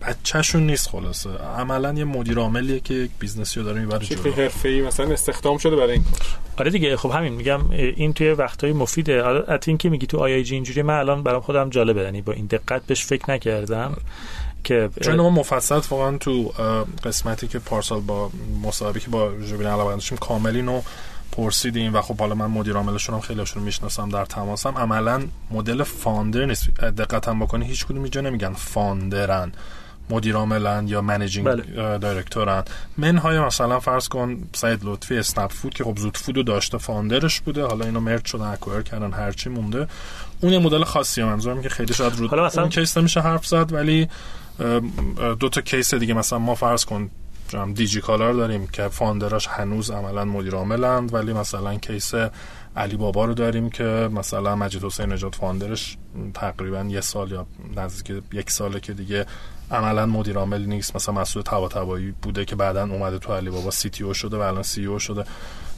بچهشون نیست خلاصه. عملا یه مدیر عاملیه که یک business ی رو داره می‌بره جلو. حرفه‌ای مثلا استخدام شده برای این کار. آره دیگه خب همین میگم این توی وقتای مفیده. البته این که میگی تو آی جی اینجوری من الان برام خودم جالبه. یعنی با این دقت بهش فکر نکردم که چون ما مفصل واقعا تو قسمتی که پارسال با مصاحبه که با جوبین علاقبند داشتیم کامل اینو پرسیدیم و خب حالا من مدیر عاملشون هم خیلی هاشون می‌شناسم در تماسم. عملا مدل founder نیست. دقت بکنی هیچ کدوم اینجا نمیگن founder ن مدیر عاملن یا managing بله. director ن منهای مثلا فرض کن سعید لطفی اسنپ فود که خب زودفودو داشته founder ش بوده. حالا اینو merge شده acquire کردن هرچی مونده. اون یه مدل خاصیه. منظورم که خیلی شاید رو حالا مثلا اون case نمیشه حرف زد ولی دو تا case دیگه. مثلا ما فرض کن دیجی کالا رو داریم که founder اش هنوز عملا مدیر عاملند ولی مثلا case علی بابا رو داریم که مثلا مجید حسینی نژاد founder ش تقریبا یه سال یا نزدیک یک ساله که دیگه عملا مدیر عامل نیست. مثلا مسعود طباطبایی بوده که بعدا اومده تو علی بابا CTO شده و الان CEO شده.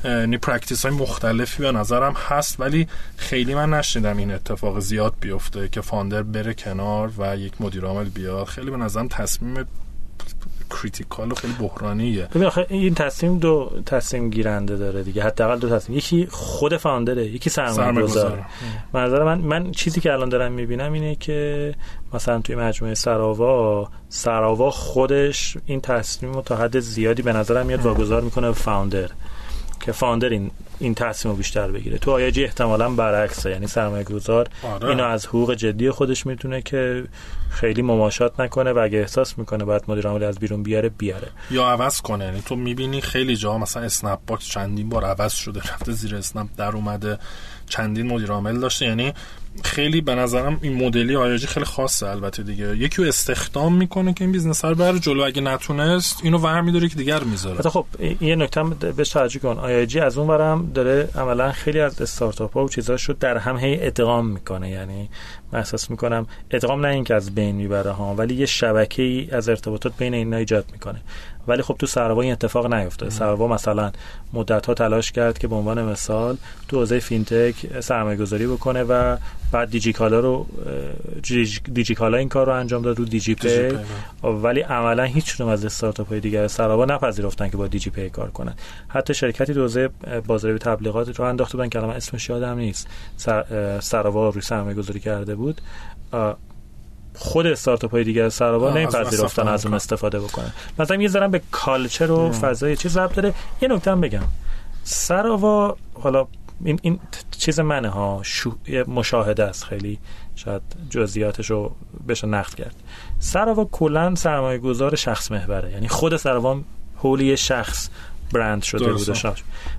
یعنی practice های مختلفی به نظرم هست ولی خیلی من نشنیدم این اتفاق زیاد بیفته که founder بره کنار و یک مدیر عامل بیاد. خیلی به نظرم تصمیم critical و خیلی بحرانیه. ببین آخه این تصمیم دو تصمیم گیرنده داره دیگه. حداقل دو تصمیم. یکی خود founder ه یکی سرمایه گذاره نظر من من چیزی که الان دارم می‌بینم اینه که مثلا توی مجموعه سراوا سراوا خودش این تصمیم تا حد زیادی به نظرم میاد واگذار می‌کنه به founder. که founder این این تصمیم رو بیشتر بگیره. تو آیجی احتمالا برعکسه. یعنی سرمایه گذار آره. اینو از حقوق جدی خودش می‌تونه که خیلی مماشات نکنه و اگه احساس می‌کنه باید مدیر عامل از بیرون بیاره بیاره. یا عوض کنه. یعنی تو می‌بینی خیلی جا مثلا اسنپ باکس چندین بار عوض شده رفته زیر اسنپ در اومده چندین مدیر عامل داشته. یعنی خیلی به نظرم این مدلی آیاجی خیلی خاصه البته دیگه. یکی رو استخدام می‌کنه که این business رو بره جلو. اگه نتونست اینو ور میداره که دیگر می‌ذاره. خب یه نکته به توجه کن. آیاجی از اون برم داره عملا خیلی از استارتاپ ها و چیزاش رو در هم هی ادغام می‌کنه. یعنی من احساس می‌کنم ادغام نه اینکه از بین می‌بره ها ولی یه شبکه ای از ارتباطات بین اینا ایجاد می‌کنه. ولی خب تو سراوا این اتفاق نیفتاد. سراوا مثلا مدت ها تلاش کرد که به عنوان مثال تو حوزه فینتک سرمایه گذاری بکنه و بعد دیجیکالا رو دیجیکالا این کار رو انجام داد رو دیجی پی ولی عملا هیچ کدوم از استارتاپ های دیگر سروا نپذیرفتن که با دیجی پی کار کنن. حتی شرکتی حوزه بازاریابی تبلیغات رو انداخته بودن که الان اسمش یادم نیست. سر سروا روی سرمایه گذاری کرده بود. خود استارتاپ های دیگه سرابا نمیپذیرفتن از اون استفاده بکنن. مثلا یه ذره به کالچر و فضای چیز ربط داره. یه نکته هم بگم. سراوا حالا این, این چیز منه ها. شو... مشاهده است. خیلی شاید جزئیاتش رو بشه نقد کرد. سراوا کلا سرمایه گذار شخص محوره. یعنی خود سراوا حولی شخص برند شده بوده.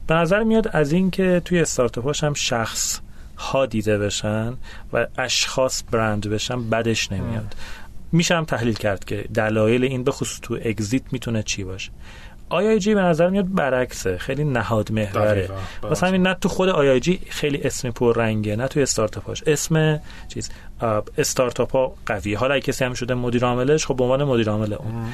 به نظر میاد از اینکه توی استارتاپ هم شخص ها دیده بشن و اشخاص برند بشن بدش نمیاد. میشه هم تحلیل کرد که دلایل این به خصوص تو اگزیت می‌تونه چی باشه. آی جی به نظر میاد برعکسه خیلی نهاد محوره. مثلا همین نه تو خود آی جی خیلی اسم پر رنگه نه توی استارتاپاش. اسم چیز استارتاپ ها قویه. حالا کسی هم شده مدیر عاملش خب به عنوان مدیر عامل اون.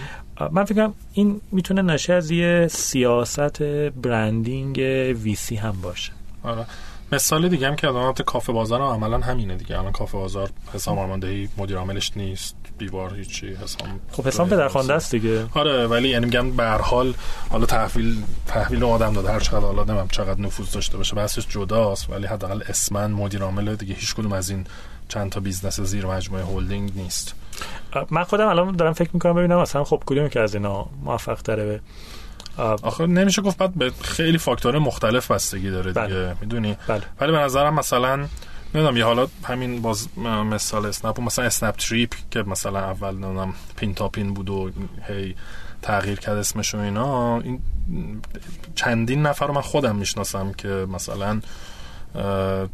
من فکرم این می‌تونه نشه از یه سیاست برندینگ ویسی هم باشه. آره. مثال دیگه هم که الان کافه بازار هم عملا همینه دیگه. الان کافه بازار حساب آرماندهی مدیر عاملش نیست دیوار هیچی حساب خب حساب پدرخوانده است دیگه. آره ولی یعنی میگم به هر حال حالا تحویل تحویل آدم داده هر چقدر حالا نمیگم چقدر نفوذ داشته باشه بحثش جداست. ولی حداقل اسما مدیر عامل دیگه هیچ کدوم از این چند تا business زیر مجموعه هولدینگ نیست. من خودم الان دارم فکر می‌کنم ببینم مثلا خب کدوم که از اینا موفق تره آخه نمیشه گفت بعد به خیلی فاکتور مختلف بستگی داره دیگه بله. می‌دونی بله. ولی به نظرم مثلا نمی‌دونم یه حالا همین باز مثال اسنپ مثلا اسنپ تریپ که مثلا اول نمی‌دونم پین تاپین بود و هی تغییر کرد اسمش و اینا این چندین نفر رو من خودم می‌شناسم که مثلا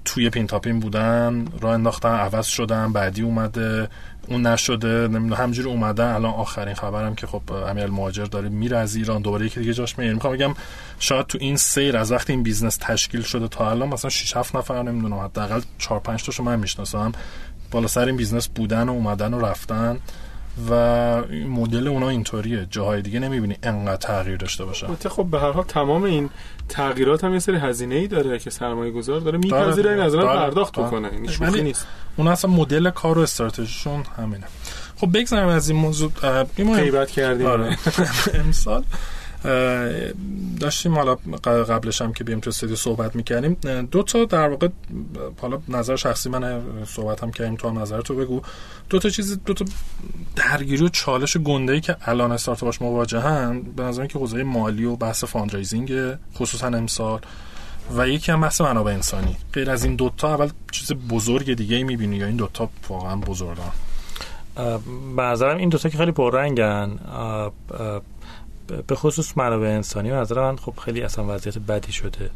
توی پین تاپین بودن را انداختن عوض شدن بعدی اومده اون نشده نمی‌دونم همجوری اومدن. الان آخرین خبرم که خب امیر مهاجر داره میره از ایران. دوباره یکی دیگه جاش میاد می‌خوام بگم شاید تو این سیر از وقتی این business تشکیل شده تا الان مثلا 6 7 نفر نمی‌دونم حداقل 4 5 تاشو من می‌شناسم. بالا سر این business بودن و اومدن و رفتن و مدل اونا اینطوریه. جاهای دیگه نمی‌بینی انقدر تغییر داشته باشه. خب به هر حال تمام این تغییرات هم یه سری هزینه ای داره که سرمایه گذار داره میپذیره این از پرداخت بکنه این شوخی نیست. اون اصلا مدل کار و استراتژیشون همینه. خب بگذاریم از این موضوع غیبت کردیم. آره. امسال داشتیم حالا قبلش هم که بیم تو استودیو صحبت می‌کردیم. دو تا در واقع حالا نظر شخصی من صحبت هم کردیم تو نظر تو بگو. دو تا چیز دو تا درگیری و چالش گنده ای که الان استارتاپاش مواجهن به نظر که حوزه مالی و بحث fundraising خصوصا امسال. و یکی هم بحث منابع انسانی. غیر از این دوتا اول چیز بزرگ دیگه ای می‌بینی یا این دوتا واقعا بزرگن به نظرم این دوتا که خیلی پررنگن. به خصوص منابع انسانی و نظر من خب خیلی اصلا وضعیت بدی شده.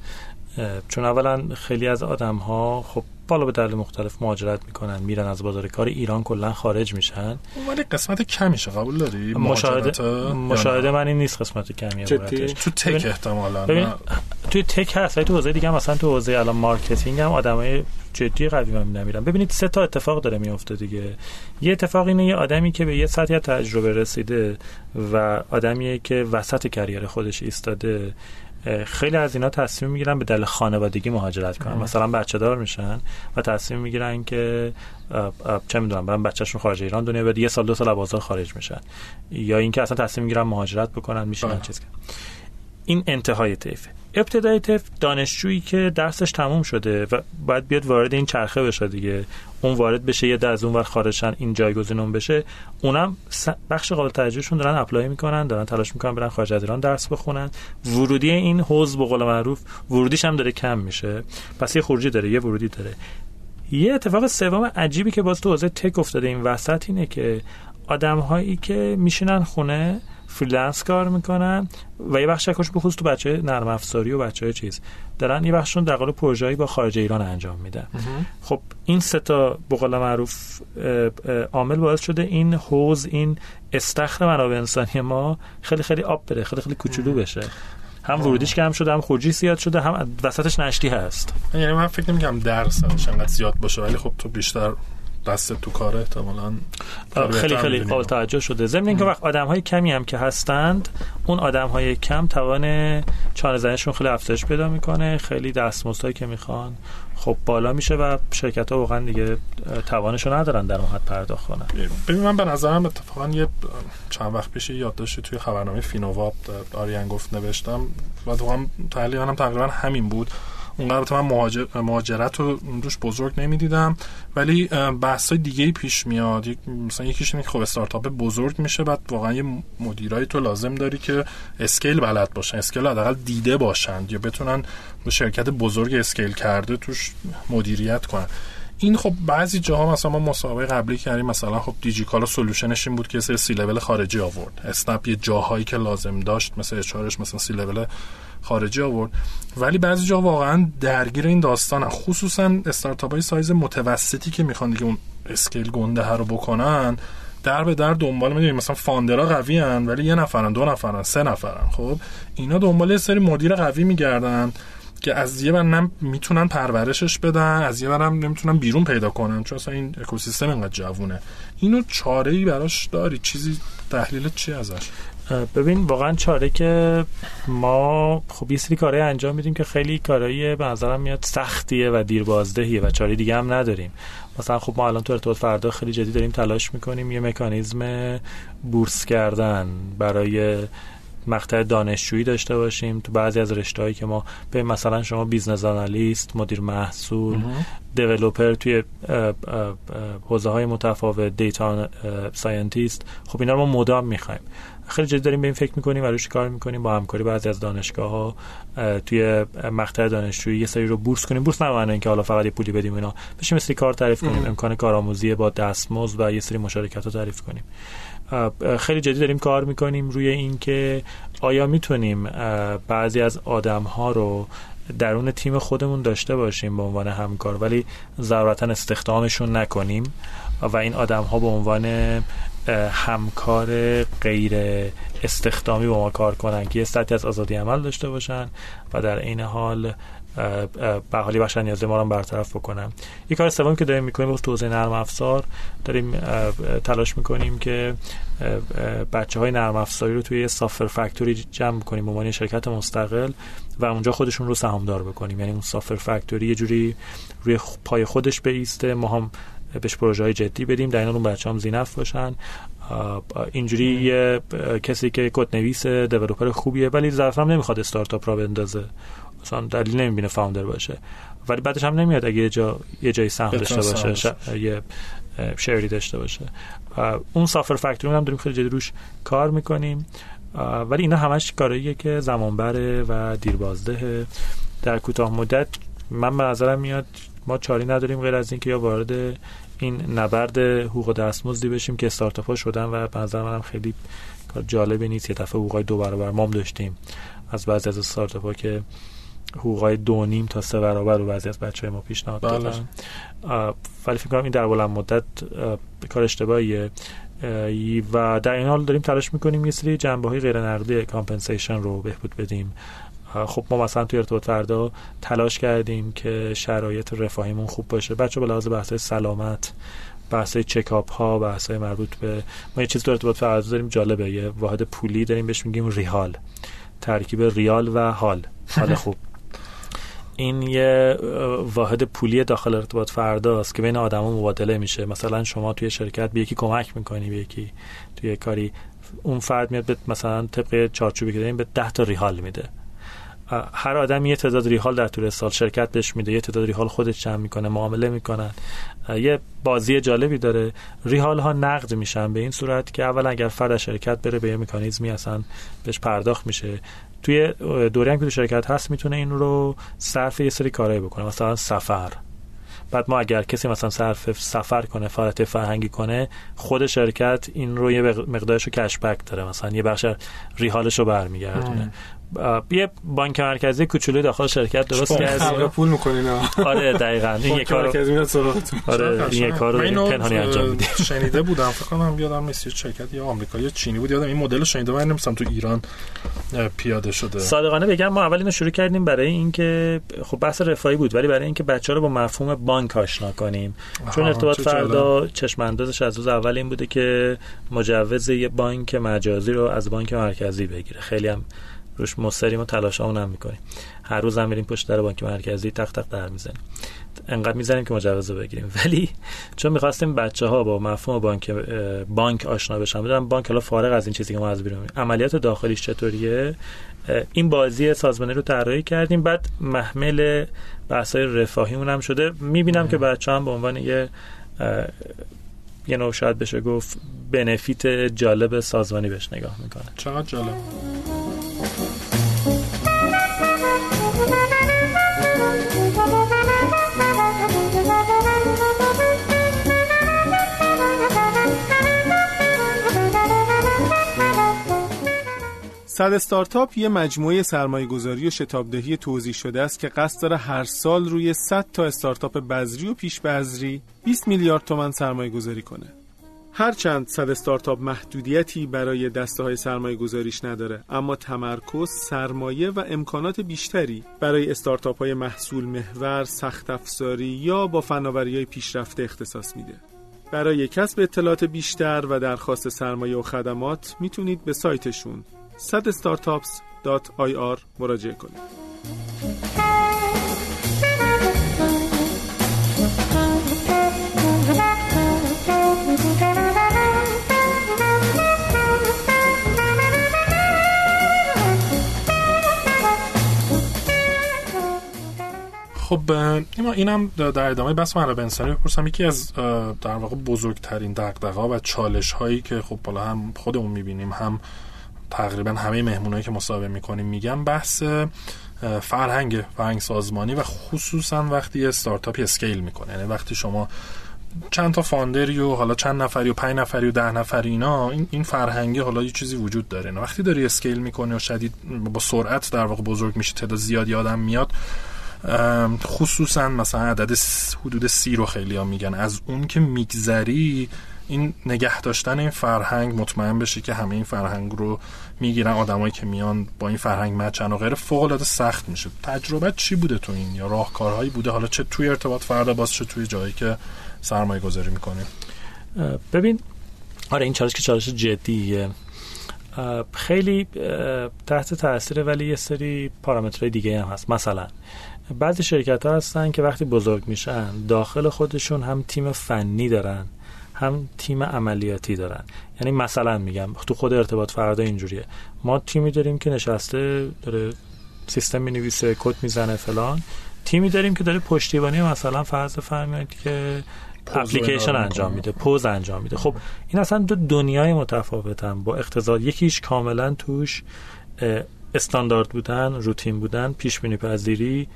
چون اولا خیلی از آدم ها خب بالا به دلیل مختلف مهاجرت می‌کنن میرن از بازار کار ایران کلا خارج میشن. ولی قسمت کمیشه قبول داری؟ مشاهده مشاهده من این نیست قسمت کمیه تو tech احتمالاً ببین توی tech هست تو حوزه دیگه مثلا تو حوزه الان marketing هم آدمای جدی قوی من نمیرن ببینید سه تا اتفاق داره میفته دیگه. یه اتفاق اینه یه آدمی که به یه سطحی تجربه رسیده و آدمیه که وسط career خودش ایستاده. خیلی از اینا تصمیم می‌گیرن به دل خانوادگی مهاجرت کنن. مثلا بچه دار میشن و تصمیم می‌گیرن که چه می‌دونم برن بچهشون خارج ایران دنیا بعد یه سال دو سال بازار خارج میشن. یا اینکه اصلا تصمیم می‌گیرن مهاجرت بکنن میشن بله. چیز این انتهای طیفه ابتدای طیف دانشجویی که درسش تموم شده و باید بیاد وارد این چرخه بشه دیگه. اون وارد بشه یه از اون ور خارجشن این جایگزین اون بشه. اونم بخش قابل توجهشون دارن اپلای می‌کنن دارن تلاش می‌کنن برن خارج از ایران درس بخونن. ورودی این حوز به قول معروف ورودیش هم داره کم میشه. پس یه خروجی داره یه ورودی داره. یه اتفاق سوم عجیبی که باز تو حوزه tech افتاده این وسط اینه که آدم هایی که میشینن خونه freelance کار می‌کنن و یه بخش کارش بخصوص تو بچه نرم افزاری و بچه های چیز. دارن یه بخششون در قالب پروژه‌ای با خارج ایران انجام میدن. خب این سه تا به معروف عامل باعث شده این حوز این استخر منابع انسانی ما خیلی خیلی آب بره خیلی خیلی کوچولو بشه. هم ورودیش کم شده هم خروجی زیاد شده هم وسطش نشتی هست. یعنی من فکر نمی‌کنم درصدش انقدر زیاد باشه ولی خب تو بیشتر دست تو کاره احتمالاً خیلی خیلی قابل توجه شده. ضمن اینکه وقت آدم های کمی هم که هستند اون آدم های کم توان چانه زنشون خیلی افزایش پیدا می‌کنه. خیلی دستمزدهایی که می‌خوان خب بالا میشه و شرکت ها واقعا دیگه توانشو ندارن در اون حد پرداخت کنن. ببین من به نظرم اتفاقا یه چند وقت پیش یادداشتی توی خبرنامه فینووا آریان گفت نوشتم. و واقعا تحلیلم تقریبا همین بود. اونقدر من مهاجرت رو روش بزرگ نمی‌دیدم. ولی بحث های دیگه پیش میاد. مثلا یکیش اینه که خب استارتاپ بزرگ میشه بعد واقعا یه مدیرای تو لازم داری که اسکیل بلد باشن اسکیل حداقل دیده باشند یا بتونن به شرکت بزرگ scale کرده توش مدیریت کنن. این خب بعضی جاها مثلا ما مصاحبه قبلی کردیم مثلا خب دیجیکالا solution ش این بود که سری سی لول خارجی آورد. اسنپ یه جاهایی که لازم داشت مثل HR ش مثلا سی لول خارجی آورد. ولی بعضی جا واقعا درگیر این داستان خصوصا استارتاپ های سایز متوسطی که می‌خوان دیگه اون scale گنده رو بکنن در به در دنبال می‌دونیم مثلا founder ها قوی هن ولی یه نفرن دو نفرن سه نفرن. خب اینا دنبال یه سری مدیر قوی میگردن که از یه برنم می‌تونن پرورشش بدن از یه برنم نمی‌تونن بیرون پیدا کنن چون اصلا این اکوسیستم اینقدر جوونه. اینو چاره ای براش داری. چیزی تحلیل چی ازش؟ ببین واقعا چاره که ما خب یه سری کارهای انجام میدیم که خیلی کارایی به نظرم میاد سختیه و دیربازدهیه و چاره دیگه هم نداریم. مثلا خب ما الان تو ارتباط فردا خیلی جدی داریم تلاش می‌کنیم یه مکانیزم بورس کردن برای مقطع دانشجویی داشته باشیم. تو بعضی از رشتههایی که ما به مثلا شما business analyst مدیر محصول developer توی حوزه های متفاوت data scientist خب اینا رو ما مدام می‌خوایم. خیلی جدی داریم به این فکر می‌کنیم و روش کار می‌کنیم با همکاری بعضی از دانشگاه ها توی مقطع دانشجویی یه سری رو بورس کنیم. بورس نه اینکه حالا فقط یه پولی بدیم اینا. بشیم مثل کار تعریف کنیم امکان کارآموزی با دستمزد و یه سری مشارکت رو تعریف کنیم. خیلی جدی داریم کار می‌کنیم روی اینکه آیا می‌تونیم بعضی از آدم ها رو درون تیم خودمون داشته باشیم به عنوان همکار ولی ضرورتا استخدامشون نکنیم و این آدم ها به عنوان همکار غیر استخدامی با ما کار کنن که یه سطحی از آزادی عمل داشته باشن و در این حال به حالی بخش نیازه ما رو برطرف بکنم یه کار سوم که داریم می‌کنیم تو حوزه نرم افزار داریم تلاش می‌کنیم که بچه های نرم افزاری رو توی سافر فکتوری جمع کنیم به عنوان شرکت مستقل و اونجا خودشون رو سهامدار بکنیم. یعنی اون سافر فکتوری یه جوری روی پای خودش بیسته ما هم بهش پروژه های جدی بدیم در این اون بچه هم زینف باشن. اینجوری یه کسی که کد نویس دیولپر خوبیه ولی ظرفا نمی‌خواد استارتاپ را بندازه. مثلا دلیل نمی‌بینه فاوندر باشه. ولی بعدش هم نمیاد اگه یه جا یه جای سهم داشته باشه یه شری داشته باشه. اون سافر فکتوری هم داریم خیلی جدی روش کار می‌کنیم. ولی اینا همش کاریه که زمان بره و دیربازده. در کوتاه مدت من به نظرم میاد ما چاری نداریم غیر از اینکه یا وارد این نبرد حقوق دستمزدی بشیم که استارتاپ ها شدن و به نظر منم خیلی کار جالبی نیست. یه دفعه حقوقای دو برابر مام داشتیم. از بعضی از استارتاپ ها که حقوقای دو نیم تا سه برابر رو بعضی از بچه های ما پیشنهاد بله. دادن. ولی فکر کنم این در بلند مدت کار اشتباهیه. و در این حال داریم تلاش می‌کنیم یه سری جنبه های غیر نقدی compensation رو بهبود بدیم. خب ما مثلا توی ارتباط فردا تلاش کردیم که شرایط رفاهیمون خوب باشه. بچه به لحاظ بحث سلامت بحث چکاپ ها بحث مربوط به ما یه چیز تو ارتباط فردا داریم جالبه. یه واحد پولی داریم بهش میگیم ریال ترکیب ریال و حال. حال خوب. این یه واحد پولی داخل ارتباط فرداست که بین آدما مبادله میشه. مثلا شما توی شرکت به یکی کمک می‌کنی به یکی توی کاری اون فرد میاد به مثلا طبق چارچوبی که داریم به 10 تا ریال میده. هر آدم یه تعداد ریال در طول سال شرکت بهش میده یه تعداد ریال خودش جمع می‌کنه معامله می‌کنن. یه بازی جالبی داره. ریال ها نقد میشن به این صورت که اول اگر فرد شرکت بره به یه مکانیزمی اصلا بهش پرداخت میشه. توی دوره هم که تو شرکت هست می‌تونه این رو صرف یه سری کارهایی بکنه مثلا سفر. بعد ما اگر کسی مثلا صرف سفر کنه فعالیت فرهنگی کنه خود شرکت این رو یه مقدارش رو کشبک داره. مثلا یه بخش ریحالش رو برمیگردونه. یه بانک مرکزی کوچولوی داخل شرکت درست کردیم پول می‌کنین آره دقیقاً. این یه کار مرکزی میاد آره این یه کارو پنهانی انجام میده شنیده بودم فکر کنم یادم نیست شرکت یا آمریکایی یا چینی بود یادم این مدل شنیده من نمیستم تو ایران پیاده شده. صادقانه بگم ما اول اینو شروع کردیم برای اینکه خب بحث رفاهی بود ولی برای اینکه بچه‌ها رو با مفهوم بانک آشنا کنیم. چون ارتباط فردا چشم اندازش از روز اول این بوده که مجوز یه بانک مجازی رو از بانک مرکزی بگیره. خیلی هم روش مستریم و تلاشامون هم می‌کنیم. هر روز هم میریم پشت در بانک مرکزی تق تق در می‌زنیم. انقدر می‌زنیم که مجوز بگیریم. ولی چون می‌خواستیم بچه ها با مفهوم بانک بانک آشنا بشن بدونم بانک حالا فارغ از این چیزی که ما از بیرون عملیات داخلیش چطوریه؟ این بازی سازمانی رو طراحی کردیم. بعد محمل بحث‌های رفاهیمون هم شده. می‌بینم که بچه هم به عنوان یه یه نوع شاید بشه گفت بنفیت جالب سازمانی بهش نگاه می‌کنه چقدر جالب؟ صد استارتاپ یه مجموعه سرمایه گذاری و شتابدهی توضیح شده است که قصد داره هر سال روی 100 تا استارتاپ بذری و پیش بذری 20 میلیارد تومن سرمایه گذاری کنه. هرچند صد استارتاپ محدودیتی برای دسته های سرمایه گذاریش نداره اما تمرکز سرمایه و امکانات بیشتری برای استارتاپ های محصول محور سخت افزاری یا با فناوری های پیشرفته اختصاص میده. برای کسب اطلاعات بیشتر و درخواست سرمایه و خدمات می‌تونید به سایتشون sadstartups.ir مراجعه کنید. خب اینم در ادامه بحث منابع انسانی بپرسم یکی از در واقع بزرگترین دغدغه و چالش هایی که خب بالا هم خودمون می‌بینیم هم تقریبا همه مهمونایی که مصاحبه می‌کنیم میگن بحث فرهنگ فرهنگ سازمانی و خصوصا وقتی استارتاپی scale می‌کنه. یعنی وقتی شما چند تا founder ی و حالا چند نفری و پنج نفری و ده نفری اینا این این فرهنگی حالا یه چیزی وجود داره. نه وقتی داری scale می‌کنه و شدید با سرعت در واقع بزرگ میشه تعداد زیادی آدم میاد خصوصا مثلا عدد حدود سی رو خیلی ها میگن. از اون که میگذری این نگه داشتن این فرهنگ مطمئن بشه که همه این فرهنگ رو می‌گیرن. آدمایی که میان با این فرهنگ مچن و غیره فوق العاده سخت میشه. تجربه چی بوده تو این یا راهکارهایی بوده؟ حالا چه توی ارتباط فردا باز چه توی جایی که سرمایه گذاری می‌کنیم ببین آره این چالش که چالش جدیه. خیلی تحت تاثیر ولی یه سری پارامترهای دیگه هم هست. مثلا بعضی شرکت ها هستن که وقتی بزرگ میشن داخل خودشون هم تیم فنی دارن هم تیم عملیاتی دارن. یعنی مثلا میگم تو خود ارتباط فردا اینجوریه. ما تیمی داریم که نشسته داره سیستم می‌نویسه کد می‌زنه فلان. تیمی داریم که داره پشتیبانی مثلا فرض فرمایید که اپلیکیشن انجام میده پوز انجام میده. خب این اصلا دو دنیای متفاوتن. با اقتضاد یکیش کاملا توش استاندارد بودن روتین بودن پیش بینی پذیری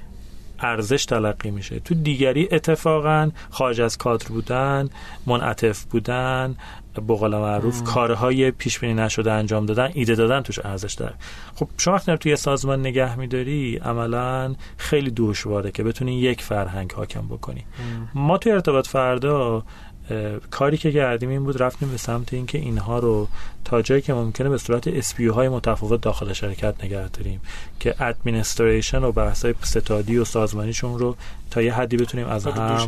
ارزش تلقی میشه. تو دیگری اتفاقا خارج از کادر بودن منعطف بودن بقول معروف کارهای پیش بینی نشده انجام دادن ایده دادن توش ارزش داره. خب شما وقتی توی سازمان نگه میداری عملا خیلی دشواره که بتونی یک فرهنگ حاکم بکنی. ما توی ارتباط فردا کاری که کردیم این بود رفتیم به سمت اینکه اینها رو تا جایی که ممکنه به صورت SPV های متفاوت داخل شرکت نگه داریم که administration و بحث های ستادی و سازمانیشون رو تا یه حدی بتونیم از هم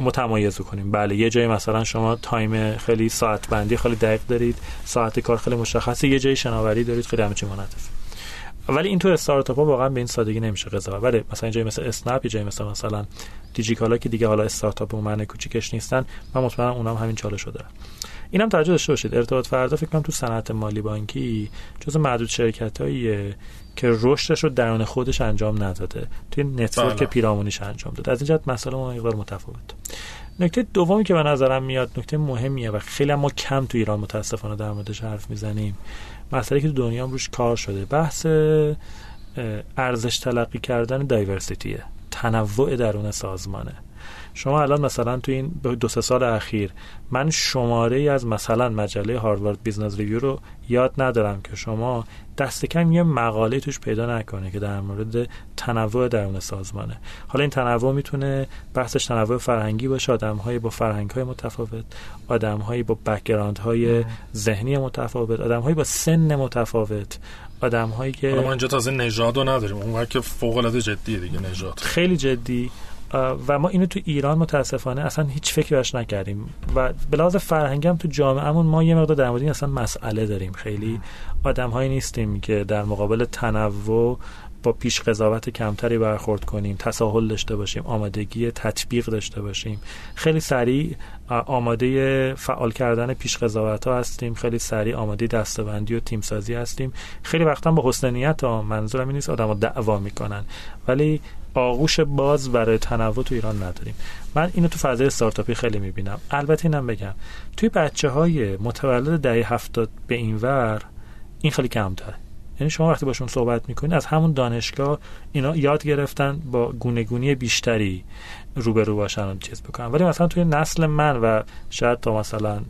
متمایز کنیم بله یه جایی مثلا شما تایم خیلی ساعت بندی خیلی دقیق دارید ساعت کار خیلی مشخصه یه جایی شناوری دارید خیلی همه چی منعطفه ولی این تو استارتاپ ها واقعا به این سادگی نمیشه قضاوت. ولی مثلا جایی مثل اسنپ جایی مثل مثلا دیجیکالا که دیگه حالا استارتاپ و معنی کوچیکش نیستن من مطمئنم اونام همین چالش شده اینم توجه داشته باشید. ارتباط فردا فکر کنم تو صنعت مالی بانکی جز معدود شرکتاییه که رشدش رو درون خودش انجام نداده. توی network بله. پیرامونیش انجام داده. از این جهت مسئله ما مقدار متفاوت نکته دومی که به نظرم میاد نکته مهمیه و خیلی ما کم تو ایران متاسفانه در موردش حرف می‌زنیم. مسئله که تو دنیا روش کار شده. بحث ارزش تلقی کردن diversity ه تنوع درون سازمانه. شما الان مثلا تو این دو سه سال اخیر من شماره ای از مثلا مجله Harvard Business Review رو یاد ندارم که شما دست کم یه مقاله توش پیدا نکنه که در مورد تنوع درون سازمانه. حالا این تنوع می‌تونه بحثش تنوع فرهنگی باشه آدمهایی با فرهنگ های متفاوت آدمهایی با background های ذهنی متفاوت آدمهایی با سن متفاوت آدم هایی که ما اینجا تازه نژاد رو نداریم. اون که فوق العاده جدیه دیگه نژاد. خیلی جدی. و ما اینو تو ایران متاسفانه اصلا هیچ فکری باش نکردیم. و فرهنگی هم تو جامعهمون ما یه مقدار در مورد اصلا مسئله داریم. خیلی آدم هایی نیستیم که در مقابل تنوع با پیش قضاوت کمتری برخورد کنیم تساهل داشته باشیم آمادگی تطبیق داشته باشیم. خیلی سریع آماده فعال کردن پیش قضاوت ها هستیم. خیلی سریع آماده دستبندی و تیم سازی هستیم. خیلی وقتا با حسن نیت ها منظورم این نیست آدم دعوا می‌کنن. ولی آغوش باز برای تنوع تو ایران نداریم. من اینو تو فضای استارتاپی خیلی می‌بینم. البته اینم بگم توی بچه های متولد دهه هفتاد به این ور این خیلی کمتره. یعنی شما وقتی باشون صحبت می‌کنید از همون دانشگاه اینا یاد گرفتن با گونهگونی بیشتری روبرو باشن و چیز بکنن. ولی مثلا توی نسل من و شاید تا مثلا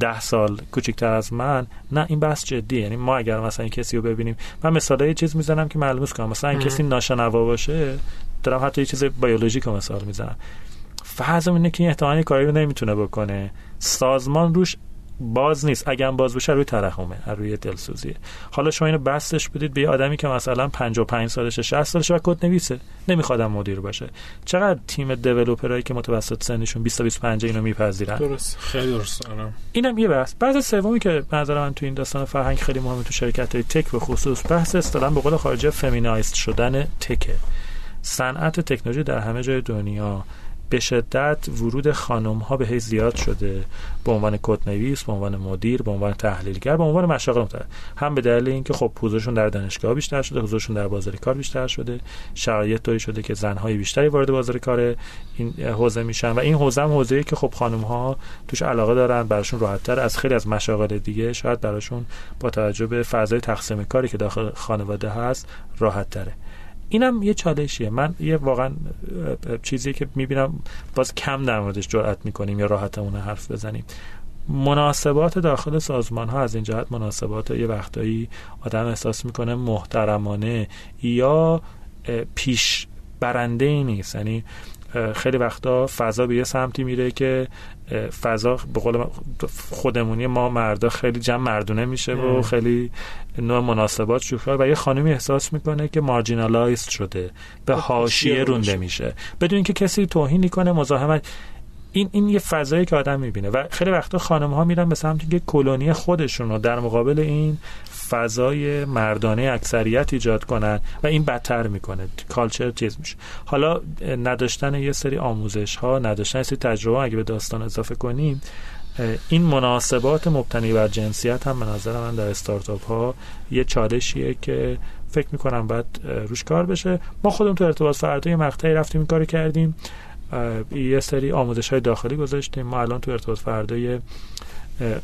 ده سال کوچکتر از من نه این بحث جدیه. یعنی ما اگر مثلا کسی رو ببینیم من مثلا چیز می‌زنم که معلومش کنم. مثلا کسی ناشنوا باشه دارم حتی یه چیز بیولوژیک مثال می‌زنم. فرض اینه که این احتمالی کاری رو نمی‌تونه بکنه. سازمان روش باز نیست. اگر باز بشه روی ترحمه روی دلسوزیه حالا شما اینو بستش بدید به یه آدمی که مثلا 55 سالشه 60 سالشه و کد نویسه نمیخوادم مدیر باشه. چقدر تیم دیولپرایی که متوسط سنشون 20 تا 25 اینو میپذیرن؟ درست. خیلی درست. اینم یه بحث. بحث سومی که به نظر من تو این داستان فرهنگ خیلی مهمه تو شرکت های تک به خصوص بحث اصطلاحا به قول خارجی فمینایزد شدن تکه. صنعت تکنولوژی در همه جای دنیا به شدت ورود خانم ها به زیاد شده. به عنوان نویس به عنوان مدیر به عنوان تحلیلگر به عنوان مشاغل هم به دلیل اینکه خب حضورشون در دانشگاه بیشتر شده حضورشون در بازار کار بیشتر شده. شرایط طوری شده که زنهای بیشتری وارد بازار کار این حوزه میشن و این حوزه هم حوزه‌ای که خب خانم ها توش علاقه دارن براشون راحتتر. از خیلی از مشاغل دیگه شاید براشون با توجه به فضای تقسیم کاری که داخل خانواده هست راحت تره اینم یه چالشیه. من یه واقعا چیزی که می‌بینم باز کم در موردش جرأت می‌کنیم یا راحتمون حرف بزنیم. مناسبات داخل سازمان ها از این جهت مناسبات یه وقتایی آدم احساس می‌کنه محترمانه یا پیش برنده ای نیست. یعنی خیلی وقتا فضا به یه سمتی میره که فضا به قول خودمونی ما مردا خیلی جمع مردونه میشه و خیلی نوع مناسبات شوخی و یه خانمی احساس می‌کنه که مارجینالایز شده به حاشیه رونده میشه. بدون اینکه کسی توهین کنه مزاحمت این این یه فضایی که آدم می‌بینه و خیلی وقتا خانم ها میرن به سمت که کلونی خودشون رو در مقابل این فضای مردانه اکثریت ایجاد کنن و این بدتر می‌کنه. کالچر چیز میشه. حالا نداشتن یه سری آموزش ها نداشتن یه سری تجربه اگه به داستان اضافه کنیم این مناسبات مبتنی بر جنسیت هم به نظر من در استارتاپ ها یه چالشیه که فکر می‌کنم باید روش کار بشه. ما خودمون تو ارتباط فردا یه مقطعی رفتیم این کار کردیم. یه سری آموزش های داخلی گذاشتیم. ما الان تو ارتباط فردا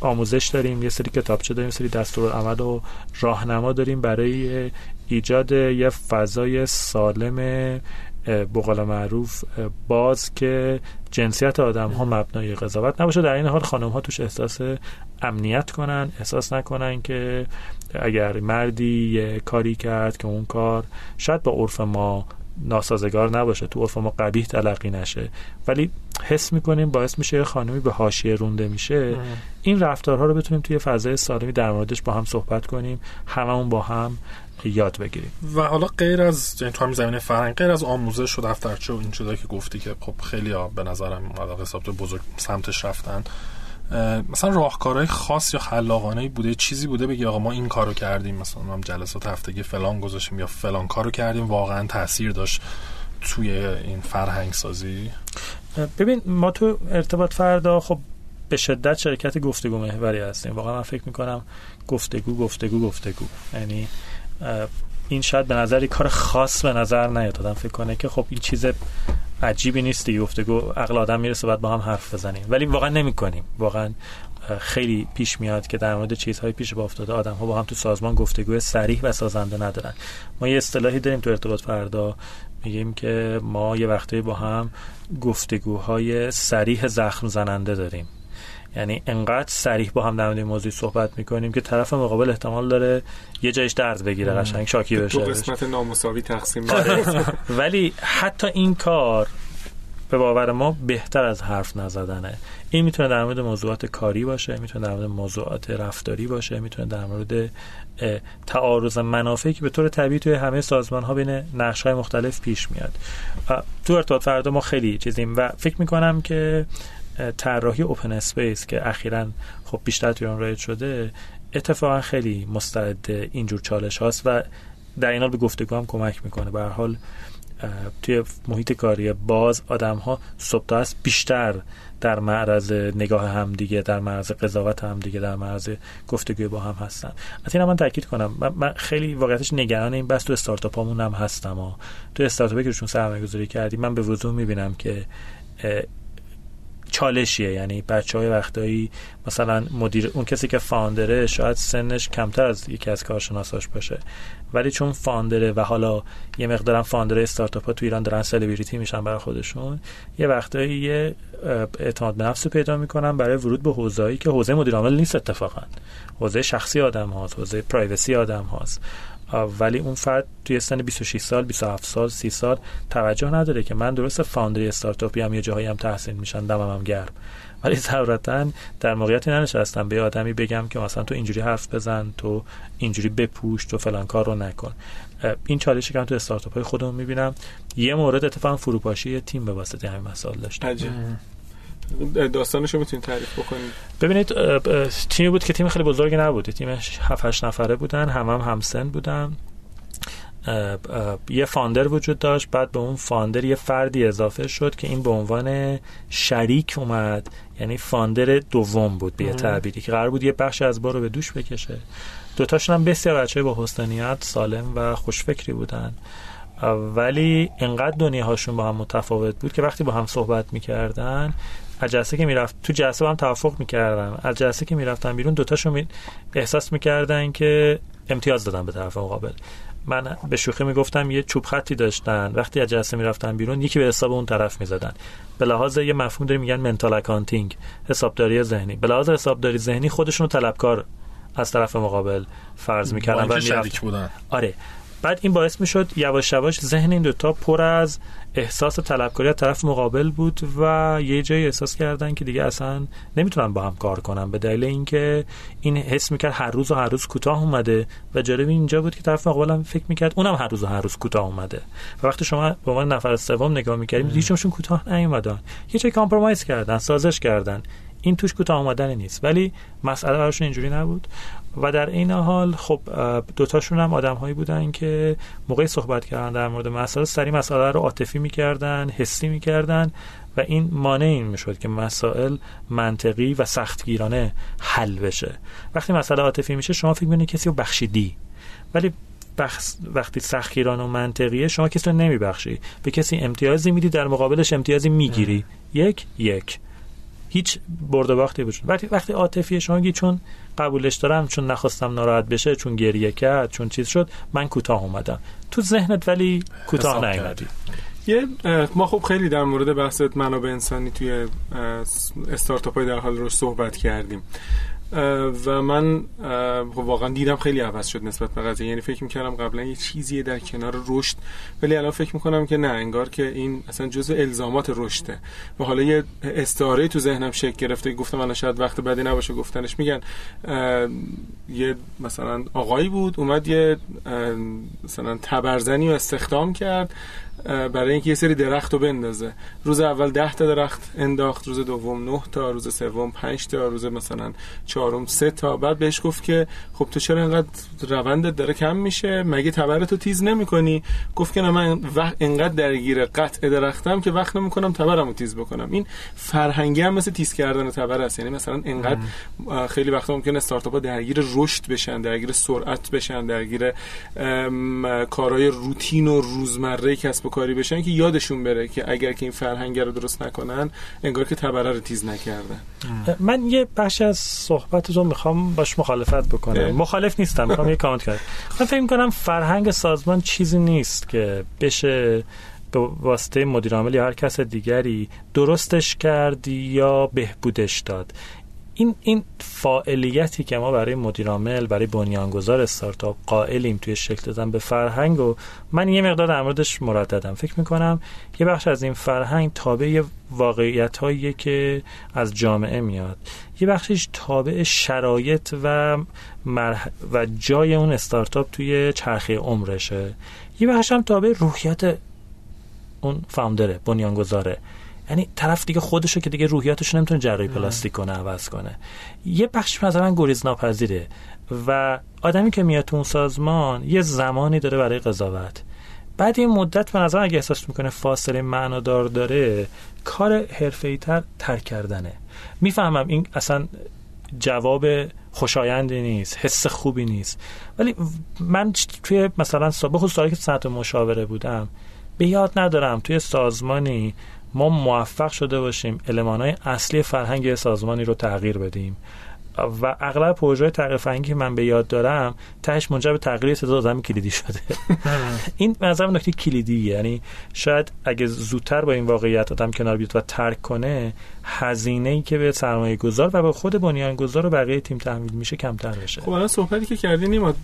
آموزش داریم یه سری کتابچه داریم سری دستورالعمل و راهنما داریم برای ایجاد یه فضای سالم بقال معروف باز که جنسیت آدم ها مبنای قضاوت نباشه. در این حال خانم ها توش احساس امنیت کنن احساس نکنن که اگر مردی یه کاری کرد که اون کار شاید با عرف ما ناسازگار نباشه. تو عرف ما قبیح تلقی نشه. ولی حس می‌کنیم باعث میشه یه خانمی به حاشیه رونده میشه. این رفتارها رو بتونیم توی فضای سالمی در موردش با هم صحبت کنیم هممون با هم یاد بگیریم. و حالا غیر از یعنی تو هم زمینه فرهنگ غیر از آموزش و دفترچه و این چیزایی که گفتی که خب خیلی ها به نظرم علاقه حساب بزرگ سمتش رفتن مثلا راهکارهای خاص یا خلاقانه بوده چیزی بوده بگی آقا ما این کارو کردیم مثلا ما جلسات هفتگی فلان گذاشتیم یا فلان کارو کردیم واقعا تاثیر داشت توی این فرهنگ سازی ببین ما تو ارتباط فردا خب به شدت شرکت گفتگو محوری هستیم. واقعا من فکر می‌کنم گفتگو گفتگو گفتگو. یعنی این شاید به نظری کار خاص به نظر نیاد. آدم فکر کنه که خب این چیز عجیبی نیست دیگه گفتگو عقل آدم می‌رسه باید با هم حرف بزنیم. ولی واقعا نمی‌کنیم. واقعا خیلی پیش میاد که در مورد چیزهای پیش با افتاده آدم ها با هم تو سازمان گفتگو سریح و سازنده ندارن. ما یه اصطلاحی داریم تو ارتباط فردا. میگیم که ما یه وقتی با هم گفتگوهای سریح زخم زننده داریم. یعنی انقدر سریح با هم در مورد موضوع صحبت می‌کنیم که طرف مقابل احتمال داره یه جایش درد بگیره قشنگ شاکی بشه. تو قسمت نامساوی تقسیم. ولی حتی این کار به باور ما بهتر از حرف نزدنه. این می‌تونه در مورد موضوعات کاری باشه می‌تونه در مورد موضوعات رفتاری باشه می‌تونه در مورد تعارض منافعی که به طور طبیعی توی همه سازمان ها بین نقش های مختلف پیش میاد. و تو ارتباط فردا ما خیلی چیزیم و فکر می‌کنم که طراحی open space که اخیرا خب بیشتر توی اون رایج شده اتفاقا خیلی مستعد اینجور چالش هاست و در این حال به گفتگو هم کمک می‌کنه. به حال توی محیط کاری باز آدم ها صبح است بیشتر در معرض نگاه هم دیگه در معرض قضاوت هم دیگه در معرض گفتگوی با هم هستن. از این من تاکید کنم. من خیلی واقعیتش نگران این بس تو استارتاپ هم هستم. و تو استارتاپی که روشون سرمایه گذاری کردیم من به وضوح می‌بینم که چالشیه. یعنی بچه های وقتایی مثلا مدیر اون کسی که فاندره شاید سنش کمتر از یکی از کارشناساش باشه. ولی چون فاندره و حالا یه مقدارم فاندره استارتاپ ها تو ایران دارن سلبریتی میشن برای خودشون یه وقتایی یه اعتماد به نفس پیدا می‌کنن برای ورود به حوزه‌ای که حوزه مدیر عامل نیست اتفاقا. حوزه شخصی آدم هاست حوزه privacy آدم هاست. ولی اون فرد توی سن 26 سال 27 سال 30 سال توجه نداره که من درست founder ی استارتاپی هم یه جاهایی هم تحسین میشن دمم هم گرم. ولی ضرورتا در موقعیتی ننشستم به آدمی بگم که مثلا تو اینجوری حرف بزن تو اینجوری بپوش تو فلان کار رو نکن. این چالشی که من تو استارتاپ های خودمون می‌بینم یه مورد اتفاقا فروپاشی تیم به واسطه همین مسائل داشت داستانش رو می‌تونید تعریف بکنید. ببینید تیمی بود که تیم خیلی بزرگی نبود تیم 7 8 نفره بودن هم هم همسن بودن. یه فاندر وجود داشت بعد به اون فاندر یه فردی اضافه شد که این به عنوان شریک اومد. یعنی فاندر دوم بود به تعبیری که قرار بود یه بخش از بار رو به دوش بکشه. دوتاشون هم بسیار بچه با حسنیت سالم و خوشفکری بودن. ولی انقدر دنیاهاشون با هم متفاوت بود که وقتی با هم صحبت می‌کردن از جلسه که می‌رفت تو جلسه با هم توافق می‌کردن از جلسه که می‌رفتن بیرون دوتاشون می... احساس می‌کردن که امتیاز دادن به طرف مقابل. من به شوخی می‌گفتم یه چوب خطی داشتن. وقتی از جلسه می‌رفتن بیرون یکی به حساب اون طرف می‌زدن. به لحاظ یه مفهوم داریم میگن mental accounting حسابداری ذهنی. به لحاظ حسابداری ذهنی خودشون رو طلبکار از طرف مقابل فرض می‌کردن و بودن. آره. بعد این باعث می‌شد یواش یواش ذهن این دوتا پر از احساس طلبکاری از طرف مقابل بود و یه جایی احساس کردن که دیگه اصلا نمی‌تونن با هم کار کنن. به دلیل اینکه این حس می‌کرد هر روز و هر روز کوتاه اومده و جالب اینجا بود که طرف مقابل هم فکر می‌کرد اونم هر روز و هر روز کوتاه اومده. و وقتی شما به عنوان نفر سوم نگاه می‌کردیم هیچشون کوتاه نیومدن. یه جای کامپرومایز کردن سازش کردن. این توش کوتاه آمدن نیست. ولی مسئله براشون اینجوری نبود. و در این حال خب دوتاشون هم آدم هایی بودن که موقعی صحبت کردن در مورد مسائل سری مسئله رو عاطفی می‌کردن حسی می‌کردن و این مانع این می‌شد که مسائل منطقی و سختگیرانه حل بشه. وقتی مسئله عاطفی میشه شما فکر می‌کنید کسی رو بخشیدی. ولی بخص وقتی سختگیرانه و منطقیه شما کسی رو نمیبخشی. به کسی امتیازی میدی در مقابلش امتیازی می‌گیری. یک یک. هیچ برد و باختی وجود وقتی وقتی عاطفی شما چون قبولش دارم چون نخواستم ناراحت بشه چون گریه کرد چون چیز شد من کوتاه اومدم. تو ذهنت ولی کوتاه نیومدی. یه ما خب خیلی در مورد بحث منابع انسانی توی استارتاپ های در حال رو صحبت کردیم. و من خب واقعا دیدم خیلی عوض شد نسبت به قضیه. یعنی فکر می‌کردم قبلا یه چیزیه در کنار رشد ولی الان فکر می‌کنم که نه انگار که این اصلا جزء الزامات رشده. و حالا یه استعاره تو ذهنم شکل گرفته گفتم الان شاید وقت بعدی نباشه گفتنش. میگن یه مثلا آقایی بود اومد یه مثلا تبرزنی و استخدام کرد. برای اینکه یه سری درخت رو بندازه. روز اول ده تا درخت انداخت روز دوم نه تا روز سوم پنج تا روز مثلا چهارم سه تا. بعد بهش گفت که خب تو چرا انقدر روندت داره کم میشه؟ مگه تبرتو تیز نمی‌کنی؟ گفت که نه من وقت انقدر درگیر قطع درختم که وقت نمی‌کنم تبرمو تیز بکنم. این فرهنگی هم مثل تیز کردن تبر است. یعنی مثلا انقدر خیلی وقتا ممکن استارتاپ ها درگیر رشد بشن درگیر سرعت بشن درگیر کارهای روتین و روزمره کسب و کاری بشن که یادشون بره که اگر که این فرهنگ رو درست نکنن انگار که تبره رو تیز نکردن. من یه بخش از صحبت رو می‌خوام باش مخالفت بکنم. مخالف نیستم می‌خوام یه کامنت کنم. من فکر کنم فرهنگ سازمان چیزی نیست که بشه به واسطه مدیر عامل یا هر کس دیگری درستش کرد یا بهبودش داد. این این فاعلیتی که ما برای مدیرعامل برای بنیانگذار استارتاپ قائلیم توی شکل دادن به فرهنگ و من یه مقدار در موردش مرددم. فکر می‌کنم یه بخش از این فرهنگ تابع واقعیت هایی که از جامعه میاد. یه بخشش تابع شرایط و و جای اون استارتاپ توی چرخه عمرشه. یه بخش هم تابع روحیت اون فاوندره بنیانگذاره. یعنی طرف دیگه خودشو که دیگه روحیاتش نمی‌تونه جراحی پلاستیک کنه عوض کنه. یه بخش مثلا گریز ناپذیره و آدمی که میاد تو اون سازمان یه زمانی داره برای قضاوت. بعد این مدت به نظر اگه احساس می‌کنه فاصله معنادار داره کار حرفه‌ای تر ترک کردنه. می‌فهمم این اصلا جواب خوشایندی نیست حس خوبی نیست. ولی من توی مثلا سابق سالی که ساعت مشاوره بودم به یاد ندارم توی سازمانی ما موفق شده باشیم های اصلی فرهنگ سازمانی رو تغییر بدیم. و اغلب پروژه تغییر فرهنگی که من به یاد دارم تهش منجر به تغییر تعداد آدم کلیدی شده. این نظر نکته کلیدی یعنی شاید اگه زودتر با این واقعیت آدم کنار بیاد و ترک کنه هزینه ای که به سرمایه گذار و به خود بنیان گذار و بقیه تیم تحمیل میشه کمتر بشه. خب الان صحبتی که کردی نیما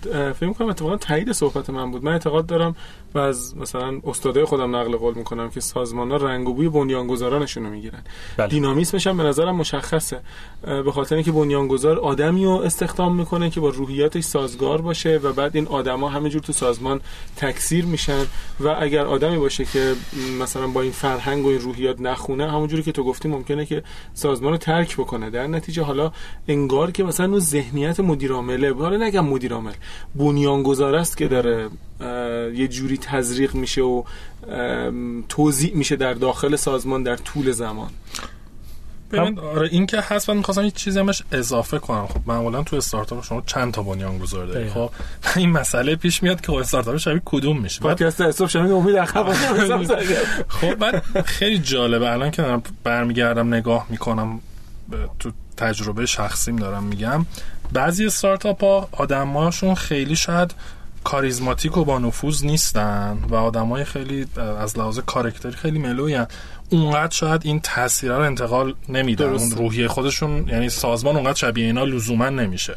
فکر کنم اتفاقا تایید صحبت من بود. من اعتقاد دارم و از مثلا استادای خودم نقل قول می‌کنم که سازمان ها رنگ و بوی بنیانگذارانشون رو می‌گیرن. بله. دینامیسمش هم به نظرم مشخصه. به خاطر اینکه بنیانگذار آدمی رو استخدام می‌کنه که با روحیاتش سازگار باشه و بعد این آدما همینجور تو سازمان تکثیر میشن و اگر آدمی باشه که مثلا با این فرهنگ و این روحیات نخونه همونجوری که تو گفتی ممکنه که سازمان رو ترک بکنه. در نتیجه حالا انگار که مثلا اون ذهنیت مدیر عامله حالا نگم مدیر عامل بنیانگذار است که داره یه جوری تزریق میشه و توضیح میشه در داخل سازمان در طول زمان. ببین آره این که هست من می‌خواستم یه چیزی همش اضافه کنم. خب معمولا تو استارتاپ شما چند تا بنیان گذار دارید خب این مسئله پیش میاد که خب استارتاپ شبیه کدوم میشه. پادکست استارتاپ شبیه امید عقب خب من خیلی جالبه. الان که دارم برمیگردم نگاه می‌کنم تو تجربه شخصیم دارم میگم. بعضی استارتاپ ها آدماشون خیلی شاید کاریزماتیک و با نفوذ نیستن و آدمای خیلی از لحاظ کارکتری خیلی ملوین اونقدر شاید این تاثیر رو انتقال نمیدن. اون روحیه خودشون یعنی سازمان اونقدر شبیه اینا لزوما نمیشه.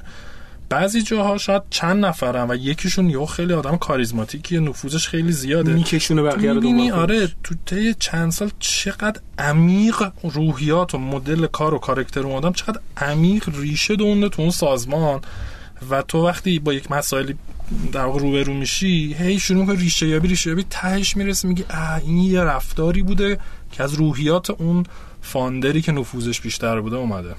بعضی جاها شاید چند نفرن و یکیشون یه خیلی آدم کاریزماتیکی نفوذش خیلی زیاده. میکشونه بقیه رو آره تو طی چند سال چقدر عمیق روحیات و مدل کار و کارکتر اون آدم چقدر عمیق ریشه دونده تو اون سازمان. و تو وقتی با یک مسائلی در واقع روبرو میشی هی شروع می‌کنی ریشه یابی ریشه یابی تهش می‌رسه میگی این یه رفتاری بوده که از روحیات اون فاندری که نفوذش بیشتر بوده اومده.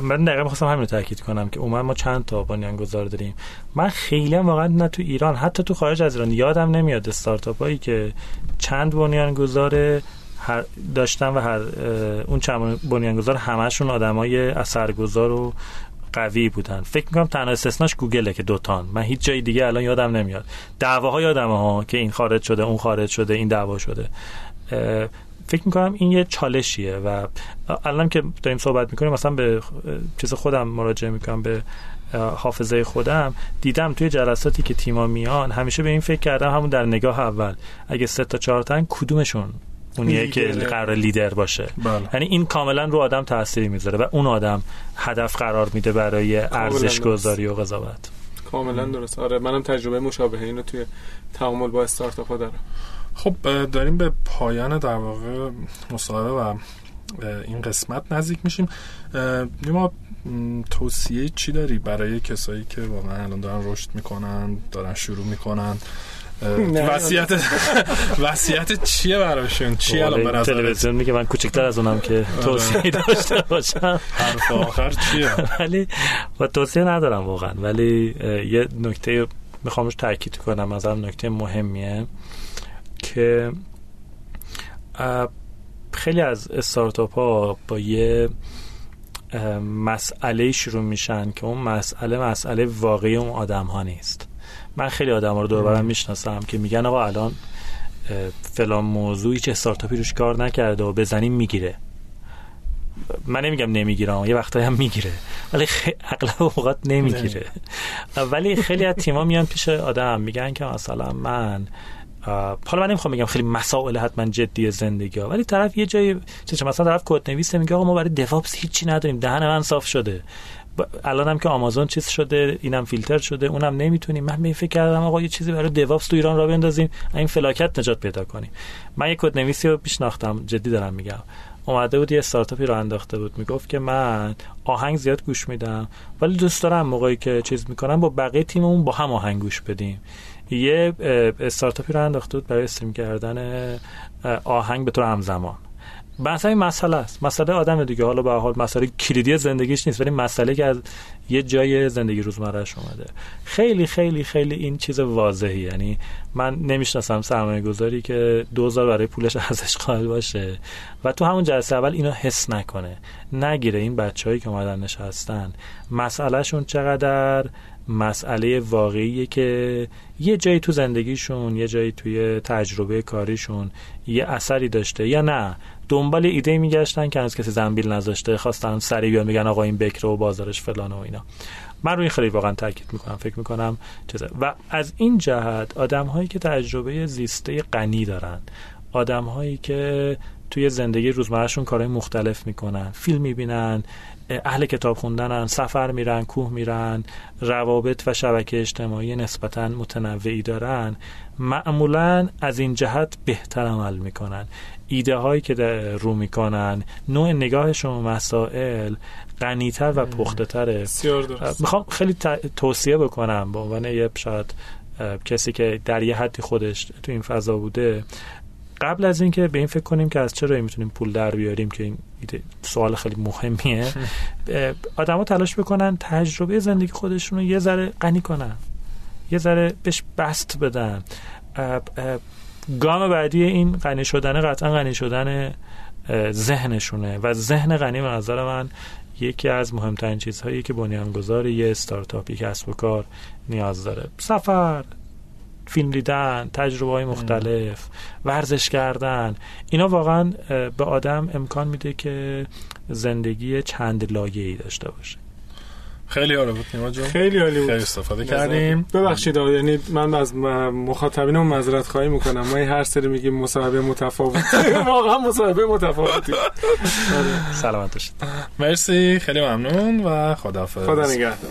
من دقیقا می‌خواستم همین تاکید کنم که اومد ما چند تا بنیانگذار داریم. من خیلی واقعا نه تو ایران حتی تو خارج از ایران یادم نمیاد استارتاپ که چند بنیانگذار هر داشتن و هر اون چند بنیانگذار همشون آدمای اثرگذار و قوی بودن. فکر می‌کنم تنها استثناش گوگله که دوتان. من هیچ جای دیگه الان یادم نمیاد. دعواها یادم ها که این خارج شده اون خارج شده این دعوا شده. فکر می‌کنم این یه چالشیه و الان که داریم صحبت می‌کنیم مثلا به چیز خودم مراجعه می‌کنم به حافظه خودم. دیدم توی جلساتی که تیما میان همیشه به این فکر کردم همون در نگاه اول. اگه سه تا چهار تا کدومشون اونیه که قرار لیدر باشه. بله. یعنی این کاملا رو آدم تأثیری می‌ذاره و اون آدم هدف قرار میده برای ارزش گذاری و قضاوت. کاملا درست. آره منم تجربه مشابه اینو توی تعامل با استارتاپ دارم. خب داریم به پایان در واقع مصاحبه و این قسمت نزدیک میشیم. ما توصیه چی داری برای کسایی که واقعا الان دارن رشد می‌کنن دارن شروع می‌کنن؟ وصیت وصیت چیه براشون؟ چی الان به نظر تلویزیون میگه من کوچکتر از اونم که آره. توصیه داشته باشم. حرف آخر چیه؟ ولی با توصیه ندارم واقعا. ولی یه نکته میخوامش تاکید کنم. از نکته مهمیه که خیلی از استارتاپ ها با یه مسئله شروع میشن که اون مسئله مسئله واقعی اون آدم ها نیست. من خیلی آدم رو دور برم می‌شناسم که میگن آقا الان فلان موضوعی چه استارتاپی روش کار نکرده و بزنیم می‌گیره. من نمیگم نمی‌گیرم یه وقتایی هم می‌گیره ولی اغلب اوقات نمی‌گیره. ولی خیلی از تیما میان پیش آدم میگن که مثلا من حالا من نمی‌خوام بگم خیلی مسائل حتما جدی زندگی ها ولی طرف یه جایی چه مثلا طرف کد نویسه میگه آقا ما برای دیوپس هیچی نداریم دهن من صاف شده. الان هم که آمازون چیز شده اینم فیلتر شده اونم نمی‌تونیم. من می فکر کردم آقا یه چیزی برای دیوپس تو ایران را بندازیم این فلاکت نجات پیدا کنیم. من یه کد نویسی رو پیشناختم جدی دارم میگم. اومده بود یه استارتاپی رو انداخته بود می‌گفت که من آهنگ زیاد گوش میدم ولی دوست دارم موقعی که چیز می‌کنم با بقیه تیممون با هم آهنگ گوش بدیم. یه استارتاپی رو انداخته بود برای استریم کردن آهنگ به طور همزمان. بحث این مسئله است. مسئله آدم دیگه. حالا به حال مسئله کلیدی زندگیش نیست ولی مسئله که از یه جای زندگی روزمرهش اومده. خیلی خیلی خیلی این چیز واضحی یعنی من نمی‌شناسم سرمایه گذاری که دوزار برای پولش ارزش قائل باشه و تو همون جلسه اول اینو حس نکنه. نگیره این بچههایی که اومدن نشستن مسئلهشون چقدر؟ مسئله واقعیه که یه جایی تو زندگیشون یه جایی توی تجربه کاریشون یه اثری داشته یا نه. دنبال ایده میگشتن که از کسی زنبیل نذاشته خواستن سریع بیان میگن آقا این بکر و بازارش فلان و اینا. من روی خیلی واقعا تاکید می‌کنم فکر می‌کنم چیزه و از این جهت آدم هایی که تجربه زیسته غنی دارن آدم هایی که توی زندگی روزمرهشون کارهای مختلف می‌کنن فیلم می‌بینن اهل کتاب خوندنن سفر میرن کوه میرن روابط و شبکه اجتماعی نسبتا متنوعی دارن. معمولا از این جهت بهتر عمل می‌کنن. ایده هایی که رو می‌کنن نوع نگاهشون مسائل غنیتر و پخته تره می‌خوام خیلی توصیه بکنم. به عنوان یه شاید کسی که در یه حدی خودش تو این فضا بوده قبل از اینکه به این فکر کنیم که از چرا می‌تونیم پول در بیاریم که این سوال خیلی مهمیه آدما تلاش بکنن تجربه زندگی خودشون رو یه ذره غنی کنن یه ذره بهش بست بدن. گام بعدی این غنی شدن قطعا غنی شدن ذهنشونه و ذهن غنی به نظر من یکی از مهمترین چیزهایی که بنیانگذار یه استارتاپ یک کسب و کار نیاز داره. سفر. فیلم دیدن تجربه های مختلف ورزش کردن اینا واقعا به آدم امکان میده که زندگی چند لایه ای داشته باشه. خیلی عالی بود نیما جون خیلی عالی بود. خیلی استفاده کردیم. ببخشید یعنی من از مخاطبینم معذرت خواهی می‌کنم. ما هر سری میگیم مصاحبه متفاوت واقعا مصاحبه متفاوتی. سلامت باشید. مرسی خیلی ممنون و خداحافظ. خدا نگهدار.